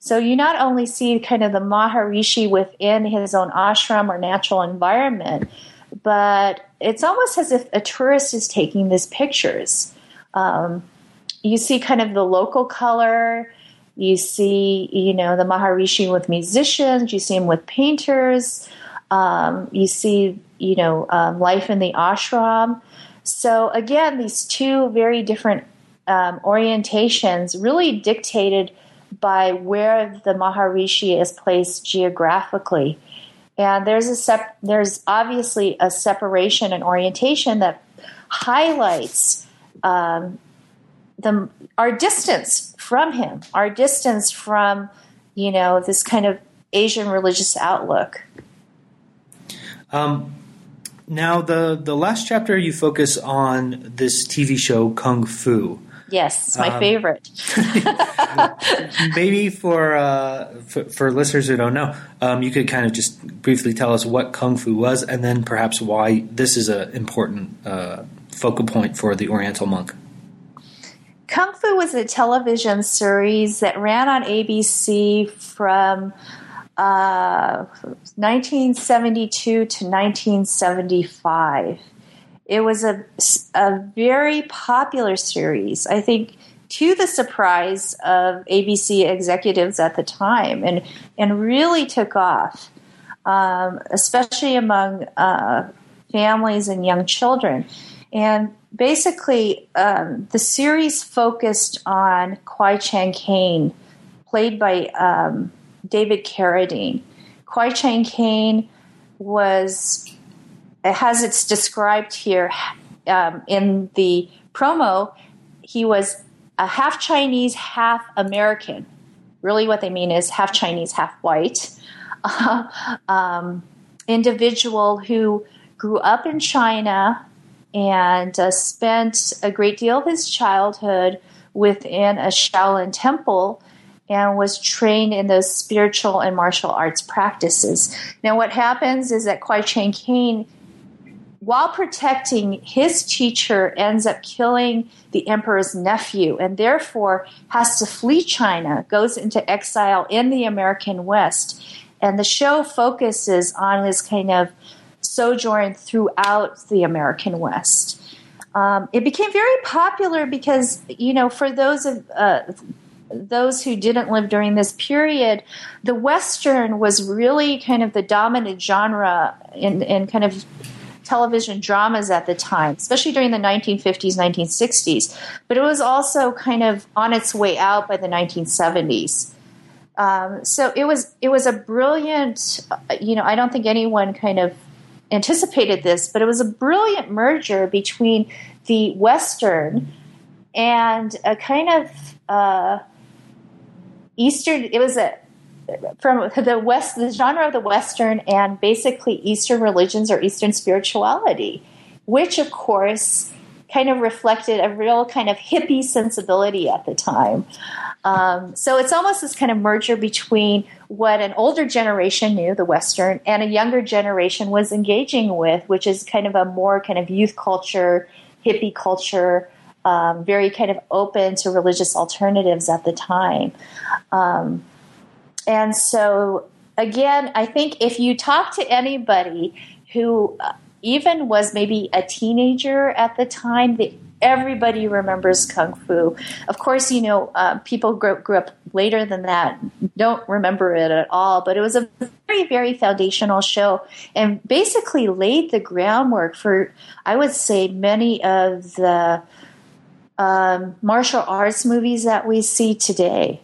So you not only see kind of the Maharishi within his own ashram or natural environment, but it's almost as if a tourist is taking these pictures. Um, you see kind of the local color. You see, you know, the Maharishi with musicians. You see him with painters. Um, you see, you know, um, life in the ashram. So again, these two very different um, orientations really dictated by where the Maharishi is placed geographically. And there's a sep- there's obviously a separation and orientation that highlights um, the our distance from him, our distance from you know this kind of Asian religious outlook. Um, now, the the last chapter you focus on this TV show Kung Fu. Yes, it's my um, favorite. *laughs* maybe for, uh, for, for listeners who don't know, um, you could kind of just briefly tell us what kung fu was, and then perhaps why this is an important uh, focal point for the Oriental monk. Kung Fu was a television series that ran on ABC from uh, 1972 to 1975. It was a, a very popular series, I think, to the surprise of ABC executives at the time, and, and really took off, um, especially among uh, families and young children. And basically, um, the series focused on Kwai Chang Caine, played by um, David Carradine. Kwai Chang Caine was as it's described here um, in the promo, he was a half Chinese, half American. Really, what they mean is half Chinese, half white. Uh, *laughs* um, individual who grew up in China and uh, spent a great deal of his childhood within a Shaolin temple and was trained in those spiritual and martial arts practices. Now, what happens is that Kwai Chang Caine while protecting his teacher, ends up killing the emperor's nephew and therefore has to flee China, goes into exile in the American West. And the show focuses on his kind of sojourn throughout the American West. Um, it became very popular because, you know, for those of uh, those who didn't live during this period, the Western was really kind of the dominant genre in kind of television dramas at the time, especially during the 1950s, 1960s. But it was also kind of on its way out by the 1970s. Um, so it was it was a brilliant, you know, I don't think anyone kind of anticipated this, but it was a brilliant merger between the Western and a kind of uh, Eastern. It was a from the west the genre of the western and basically eastern religions or eastern spirituality which of course kind of reflected a real kind of hippie sensibility at the time. Um, so it's almost this kind of merger between what an older generation knew the western and a younger generation was engaging with which is kind of a more kind of youth culture hippie culture um, very kind of open to religious alternatives at the time. Um, and so, again, I think if you talk to anybody who uh, even was maybe a teenager at the time, everybody remembers Kung Fu. Of course, you know, uh, people grew, grew, up later than that don't remember it at all, but it was a very, very foundational show and basically laid the groundwork for, I would say, many of the um, martial arts movies that we see today.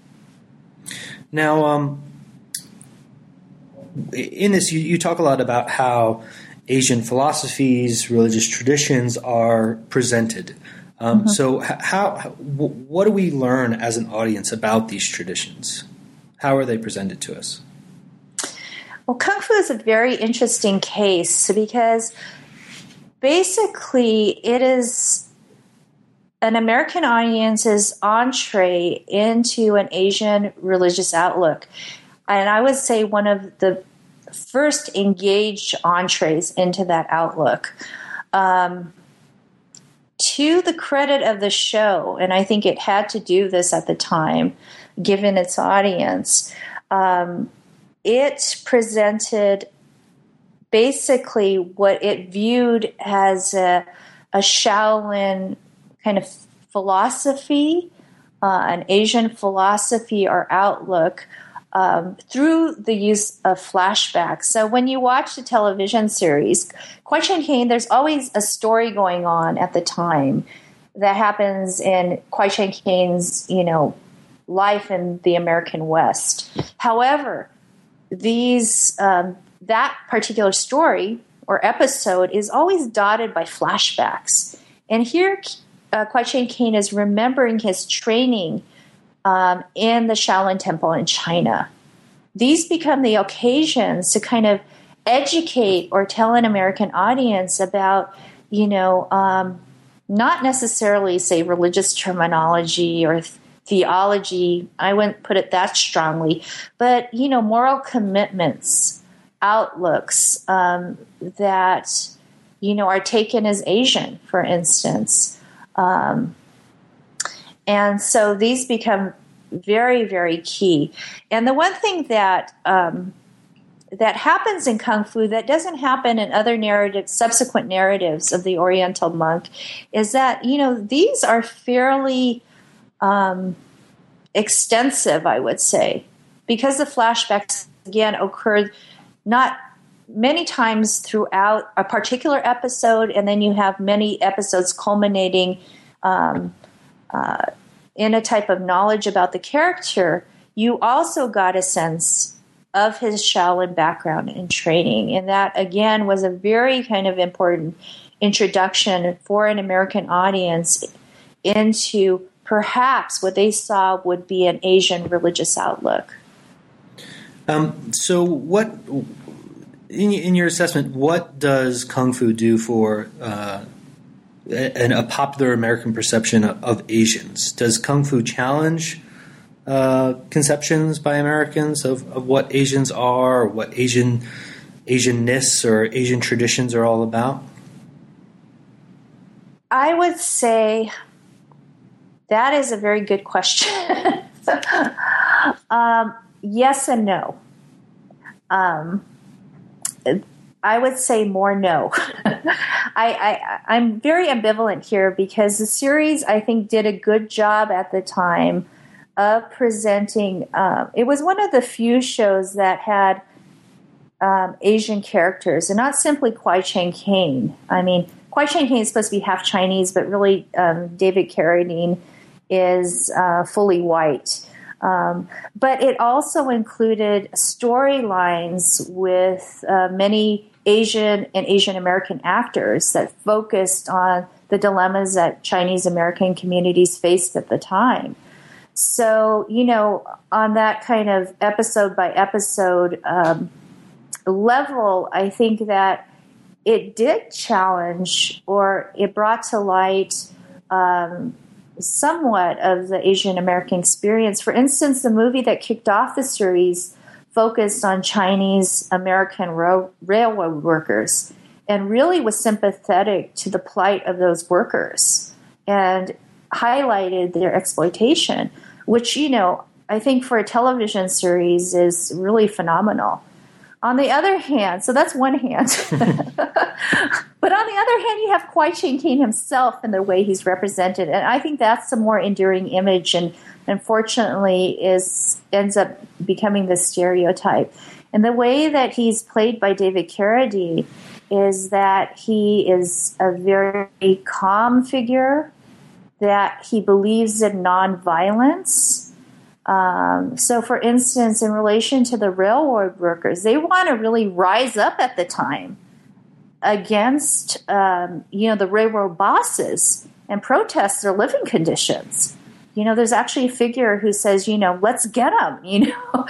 Now, um, in this, you, you talk a lot about how Asian philosophies, religious traditions are presented. Um, mm-hmm. So, how, how, what do we learn as an audience about these traditions? How are they presented to us? Well, Kung Fu is a very interesting case because basically, it is an American audience's entree into an Asian religious outlook. And I would say one of the first engaged entrees into that outlook. Um, to the credit of the show, and I think it had to do this at the time, given its audience, um, it presented basically what it viewed as a, a Shaolin kind of philosophy, uh, an Asian philosophy or outlook um, through the use of flashbacks. So when you watch the television series, Chang Caine, there's always a story going on at the time that happens in Chang Caine's, you know, life in the American West. However, these um, that particular story or episode is always dotted by flashbacks. And here, uh, Chang Caine is remembering his training um, in the Shaolin Temple in China. These become the occasions to kind of educate or tell an American audience about, you know, um, not necessarily say religious terminology or th- theology. I wouldn't put it that strongly, but you know, moral commitments, outlooks um, that you know are taken as Asian, for instance. Um, and so these become very, very key. And the one thing that um, that happens in kung fu that doesn't happen in other narrative subsequent narratives of the oriental monk is that you know these are fairly um, extensive i would say because the flashbacks again occurred not many times throughout a particular episode and then you have many episodes culminating um, uh, in a type of knowledge about the character, you also got a sense of his Shaolin background and training. And that, again, was a very kind of important introduction for an American audience into perhaps what they saw would be an Asian religious outlook. Um, so, what, in, in, your assessment, what does Kung Fu do for uh, a popular American perception of, of Asians. Does Kung Fu challenge uh, conceptions by Americans of, of what Asians are, or what Asian Asianness or Asian traditions are all about? I would say that is a very good question. *laughs* um, yes and no. Um, I would say more no. *laughs* I, I am very ambivalent here because the series I think did a good job at the time of presenting. Um, it was one of the few shows that had um, Asian characters, and not simply Kwai Chang Caine. I mean, Kwai Chang Caine is supposed to be half Chinese, but really um, David Carradine is uh, fully white. Um, but it also included storylines with uh, many Asian and Asian American actors that focused on the dilemmas that Chinese American communities faced at the time. So, you know, on that kind of episode by episode um, level, I think that it did challenge or it brought to light um, somewhat of the Asian American experience. For instance, the movie that kicked off the series focused on Chinese American ro- railroad workers and really was sympathetic to the plight of those workers and highlighted their exploitation, which, you know, I think for a television series is really phenomenal. On the other hand, so that's one hand. *laughs* *laughs* but on the other hand, you have Kwai Chang Caine himself and the way he's represented. And I think that's the more enduring image and unfortunately is ends up becoming the stereotype. And the way that he's played by David Carradine is that he is a very calm figure, that he believes in nonviolence. Um, so, for instance, in relation to the railroad workers, they want to really rise up at the time against, um, you know, the railroad bosses and protest their living conditions you know, there's actually a figure who says, you know, let's get them. *laughs* you know.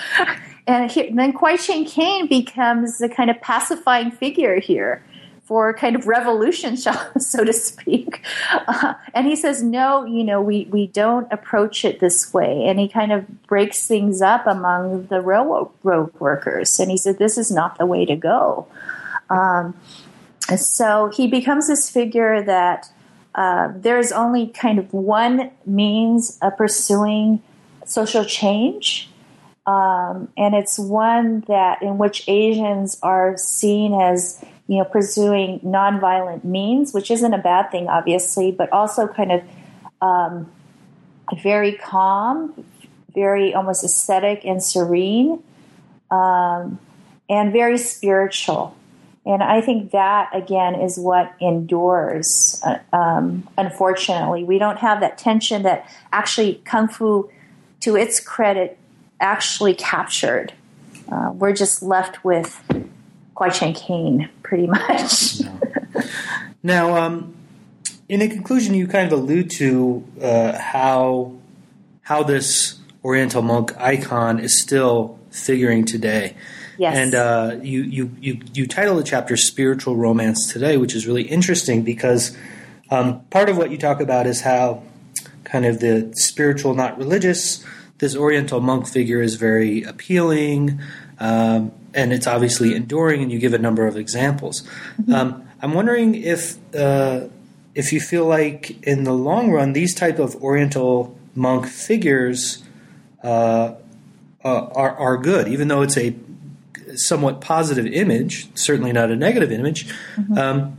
and, and then Kwai Chang Caine becomes the kind of pacifying figure here for kind of revolution, *laughs* so to speak. Uh, and he says, no, you know, we, we don't approach it this way. And he kind of breaks things up among the railroad workers. And he said, this is not the way to go. Um, so he becomes this figure that uh, there's only kind of one means of pursuing social change. Um, and it's one that in which Asians are seen as you know, pursuing nonviolent means, which isn't a bad thing, obviously, but also kind of um, very calm, very almost aesthetic and serene, um, and very spiritual. And I think that, again, is what endures. Uh, um, unfortunately, we don't have that tension that actually Kung Fu, to its credit, actually captured. Uh, we're just left with Kwai Chang Caine, pretty *laughs* much. now, um, in a conclusion, you kind of allude to uh, how how this Oriental monk icon is still figuring today. Yes. And uh, you, you, you, you title the chapter Spiritual Romance Today, which is really interesting because um, part of what you talk about is how kind of the spiritual, not religious, this Oriental monk figure is very appealing. Um, and it's obviously enduring, and you give a number of examples. Mm-hmm. Um, I'm wondering if uh, if you feel like in the long run these type of Oriental monk figures uh, uh, are are good, even though it's a somewhat positive image, certainly not a negative image. Mm-hmm. Um,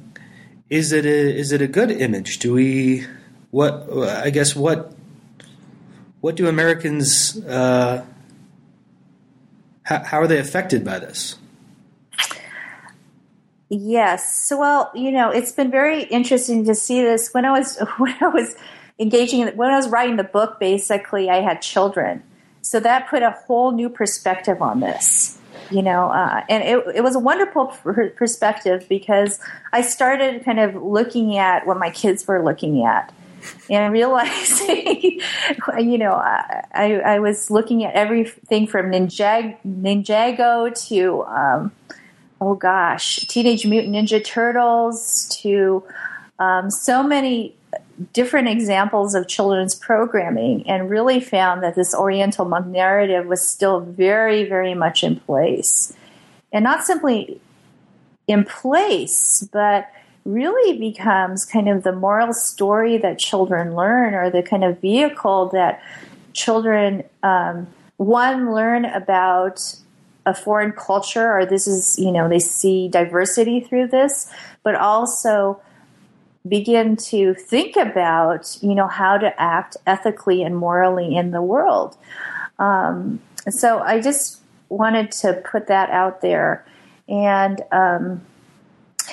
is it a, is it a good image? Do we what I guess what what do Americans uh, how, how are they affected by this? Yes. So, well, you know, it's been very interesting to see this. When I was *laughs* when I was engaging when I was writing the book, basically, I had children, so that put a whole new perspective on this. You know, uh, and it, it was a wonderful *laughs* perspective because I started kind of looking at what my kids were looking at, and realizing, *laughs* you know, I, I was looking at everything from Ninja, Ninjago to, um, oh gosh, Teenage Mutant Ninja Turtles to um, so many different examples of children's programming and really found that this Oriental monk narrative was still very, very much in place. And not simply in place, but really becomes kind of the moral story that children learn or the kind of vehicle that children um, one learn about a foreign culture or this is you know they see diversity through this but also begin to think about you know how to act ethically and morally in the world. Um, so i just wanted to put that out there. And um,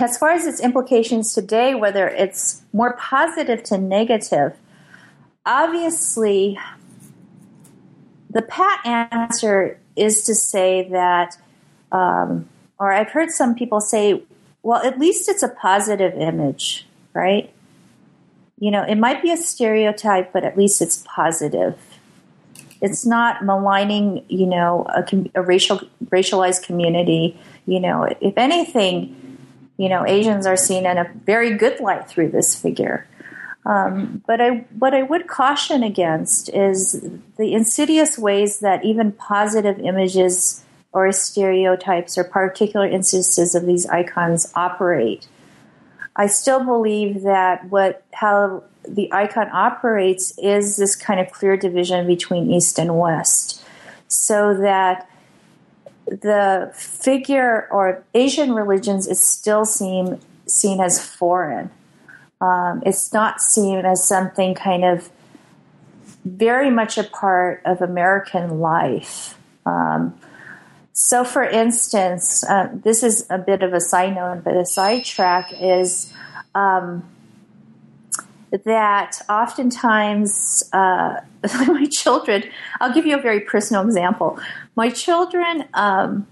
as far as its implications today, whether it's more positive to negative, obviously the pat answer is to say that, um, or I've heard some people say, well, at least it's a positive image, right? You know, it might be a stereotype, but at least it's positive. It's not maligning, you know, a, a racial racialized community. You know, if anything, you know, Asians are seen in a very good light through this figure. Um, but I, what I would caution against is the insidious ways that even positive images or stereotypes or particular instances of these icons operate. I still believe that what how the icon operates is this kind of clear division between East and West, so that the figure or Asian religions is still seen seen as foreign. Um, it's not seen as something kind of very much a part of American life. Um, so, for instance, uh, this is a bit of a side note, but a sidetrack is um, that oftentimes uh, *laughs* my children, I'll give you a very personal example. My children um,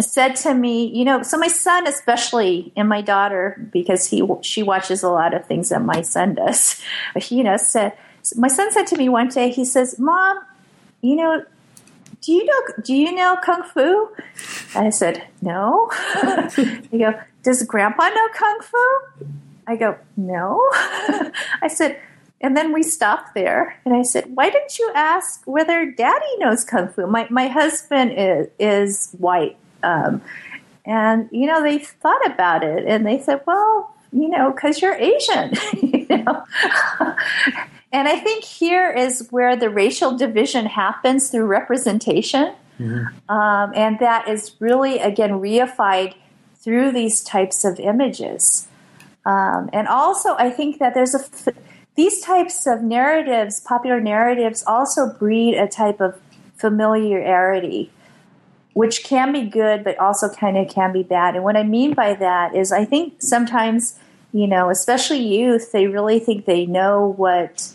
said to me, you know, so my son, especially, and my daughter, because he she watches a lot of things that my son does, *laughs* you know, said, my son said to me one day, he says, Mom, you know, do you know do you know kung fu? I said, no. *laughs* you go, does grandpa know kung fu? I go, no. *laughs* I said, and then we stopped there and I said, why didn't you ask whether daddy knows kung fu? My, my husband is, is white. Um, and, you know, they thought about it and they said, well, you know, because you're Asian, *laughs* you know. And I think here is where the racial division happens through representation. Mm-hmm. Um, and that is really, again, reified through these types of images. Um, and also, I think that there's a these types of narratives, popular narratives, also breed a type of familiarity, which can be good, but also kind of can be bad. And what I mean by that is, I think sometimes, you know, especially youth, they really think they know what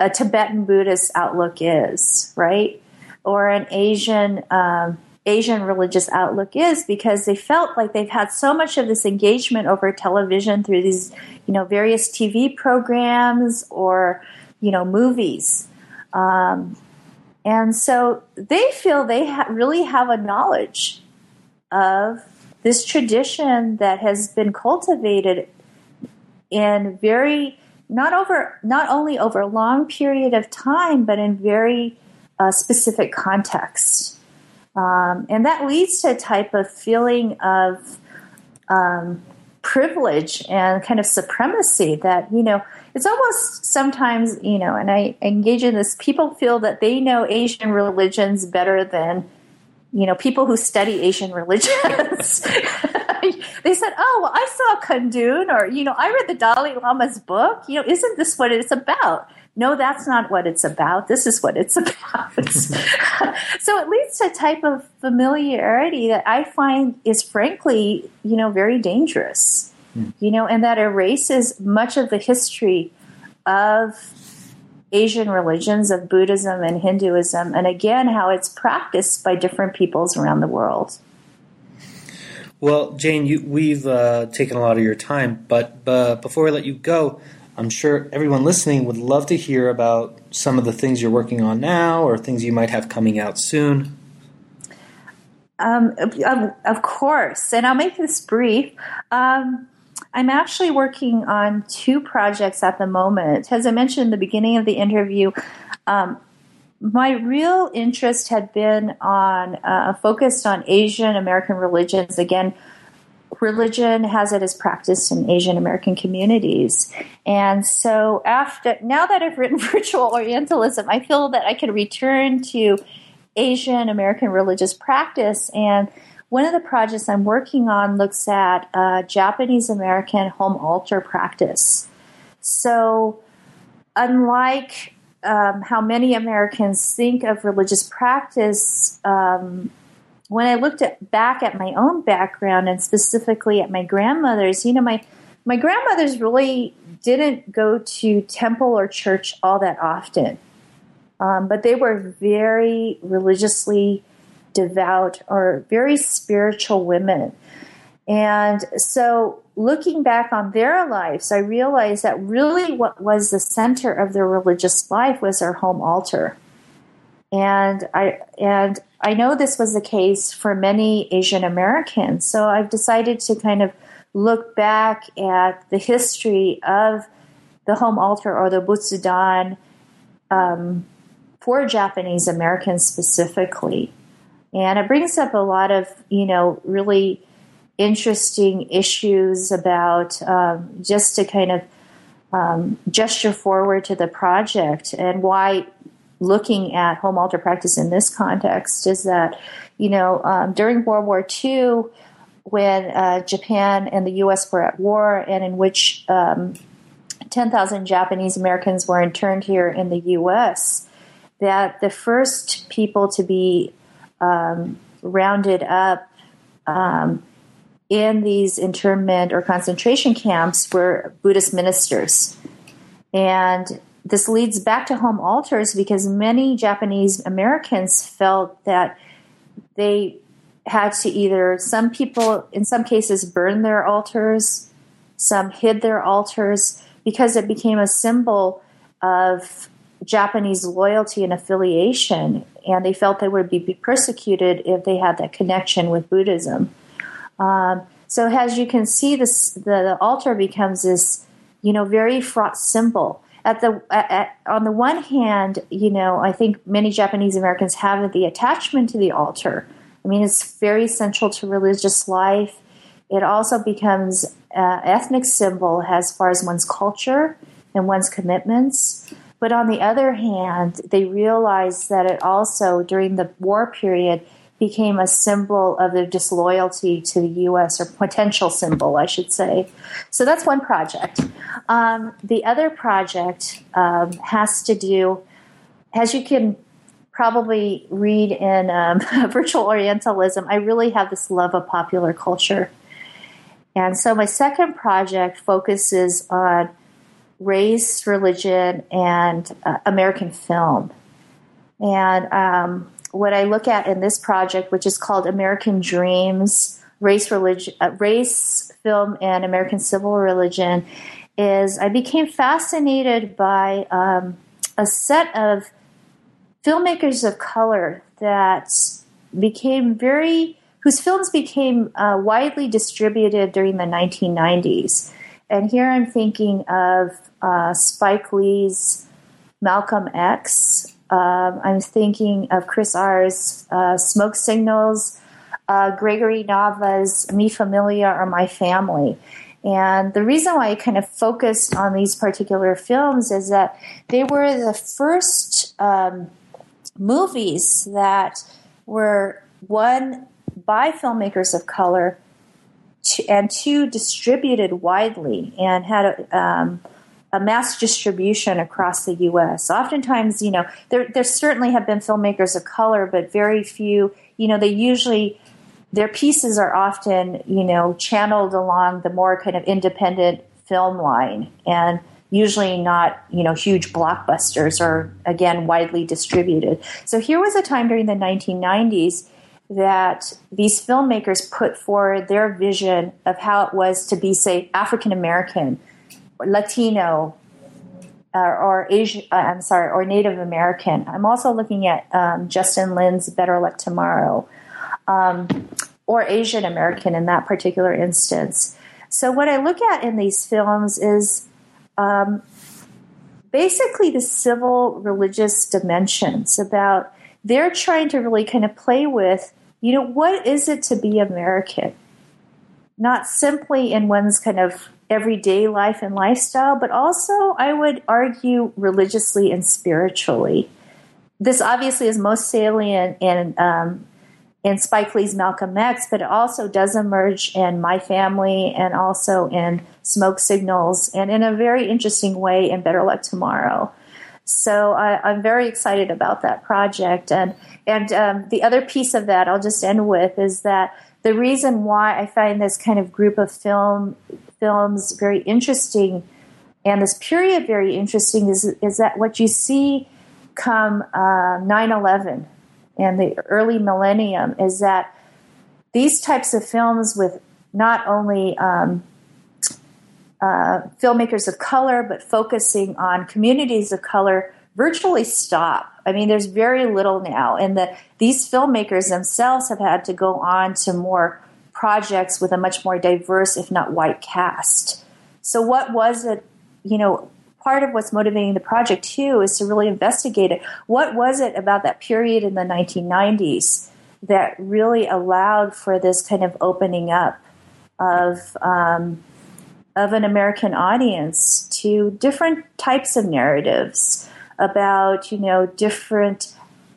a Tibetan Buddhist outlook is, right? Or an Asian um, Asian religious outlook is because they felt like they've had so much of this engagement over television through these, you know, various TV programs or, you know, movies. Um, and so they feel they ha- really have a knowledge of this tradition that has been cultivated in very not over not only over a long period of time but in very uh, specific contexts um, and that leads to a type of feeling of um, privilege and kind of supremacy that, you know, it's almost sometimes, you know, and I engage in this, people feel that they know Asian religions better than, you know, people who study Asian *laughs* religions. *laughs* they said, oh, well, I saw Kundun, or, you know, I read the Dalai Lama's book. You know, isn't this what it's about? no, that's not what it's about. This is what it's *laughs* about. so it leads to a type of familiarity that I find is frankly, you know, very dangerous. Mm. You know, and that erases much of the history of Asian religions, of Buddhism and Hinduism, and again, how it's practiced by different peoples around the world. Well, Jane, you, we've uh, taken a lot of your time, but uh, before I let you go, I'm sure everyone listening would love to hear about some of the things you're working on now or things you might have coming out soon. Um, of course, and I'll make this brief. Um, I'm actually working on two projects at the moment. As I mentioned in the beginning of the interview, um, my real interest had been on uh, focused on Asian American religions. Again, religion has it as practiced in Asian American communities. And so after now that I've written *laughs* virtual Orientalism, I feel that I can return to Asian American religious practice. And one of the projects I'm working on looks at uh, Japanese American home altar practice. So, unlike um, how many Americans think of religious practice, um, when I looked at, back at my own background and specifically at my grandmother's, you know, my my grandmothers really didn't go to temple or church all that often, um, but they were very religiously devout or very spiritual women. And so, looking back on their lives, I realized that really what was the center of their religious life was their home altar. And I and I know this was the case for many Asian Americans. So I've decided to kind of look back at the history of the home altar or the butsudan um, for Japanese Americans specifically. And it brings up a lot of, you know, really interesting issues about um, just to kind of um, gesture forward to the project and why looking at home altar practice in this context is that, you know, um, during World War II, when uh, Japan and the U.S. were at war, and in which um, 10,000 Japanese Americans were interned here in the U.S., that the first people to be um, rounded up um, in these internment or concentration camps were Buddhist ministers. And this leads back to home altars because many Japanese Americans felt that they had to either, some people, in some cases, burn their altars, some hid their altars because it became a symbol of Japanese loyalty and affiliation, and they felt they would be persecuted if they had that connection with Buddhism. Um, so as you can see, this the, the, altar becomes this, you know, very fraught symbol. At the at, on the one hand, you know, I think many Japanese Americans have the attachment to the altar. I mean, it's very central to religious life. It also becomes an ethnic symbol as far as one's culture and one's commitments. But on the other hand, they realized that it also, during the war period, became a symbol of their disloyalty to the U.S. or potential symbol, I should say. So that's one project. Um, the other project um, has to do, as you can probably read in um, *laughs* Virtual Orientalism, I really have this love of popular culture. And so my second project focuses on race, religion, and uh, American film. And um, what I look at in this project, which is called American Dreams, Race, Religion, uh, Race, Film, and American Civil Religion, is I became fascinated by um, a set of filmmakers of color that became very, whose films became uh, widely distributed during the 1990s. And here I'm thinking of uh, Spike Lee's Malcolm X. Um, I'm thinking of Chris Eyre's uh, Smoke Signals, uh, Gregory Nava's Mi Familia or My Family. And the reason why I kind of focused on these particular films is that they were the first um, movies that were one by filmmakers of color and two distributed widely and had a, um, a mass distribution across the U.S. Oftentimes, you know, there there certainly have been filmmakers of color, but very few. You know, they usually their pieces are often you know channeled along the more kind of independent film line and usually not you know huge blockbusters or again widely distributed so here was a time during the 1990s that these filmmakers put forward their vision of how it was to be, say, African American, Latino, uh, or Asian, uh, I'm sorry, or Native American. I'm also looking at um, Justin Lin's Better Luck Tomorrow, um, or Asian American in that particular instance. So, what I look at in these films is um, basically the civil religious dimensions about they're trying to really kind of play with, you know, what is it to be American? Not simply in one's kind of everyday life and lifestyle, but also, I would argue, religiously and spiritually. This obviously is most salient in um, in Spike Lee's Malcolm X, but it also does emerge in My Family and also in Smoke Signals, and in a very interesting way in Better Luck Tomorrow. So I, am very excited about that project. And and um, the other piece of that I'll just end with is that the reason why I find this kind of group of film films very interesting and this period very interesting is is that what you see come uh, 9/11 and the early millennium is that these types of films with not only um, uh, filmmakers of color, but focusing on communities of color virtually stop. I mean, there's very little now, and the, these filmmakers themselves have had to go on to more projects with a much more diverse, if not white cast. So, what was it? You know, part of what's motivating the project too is to really investigate it. What was it about that period in the 1990s that really allowed for this kind of opening up of um, of an American audience to different types of narratives about, you know, different,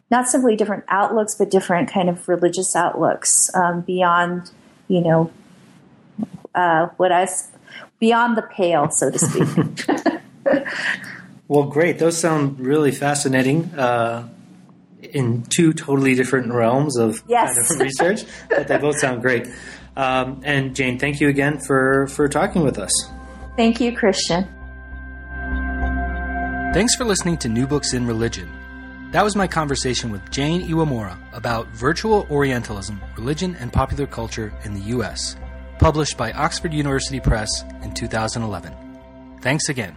not simply different outlooks, but different kind of religious outlooks um, beyond, you know, uh, what I, beyond the pale, so to speak. *laughs* *laughs* well, great. Those sound really fascinating. Uh, in two totally different realms of yes. kind of research, but they both sound great. Um, and Jane, thank you again for, for talking with us. Thank you, Christian. Thanks for listening to New Books in Religion. That was my conversation with Jane Iwamura about virtual Orientalism, religion, and popular culture in the U.S., published by Oxford University Press in 2011. Thanks again.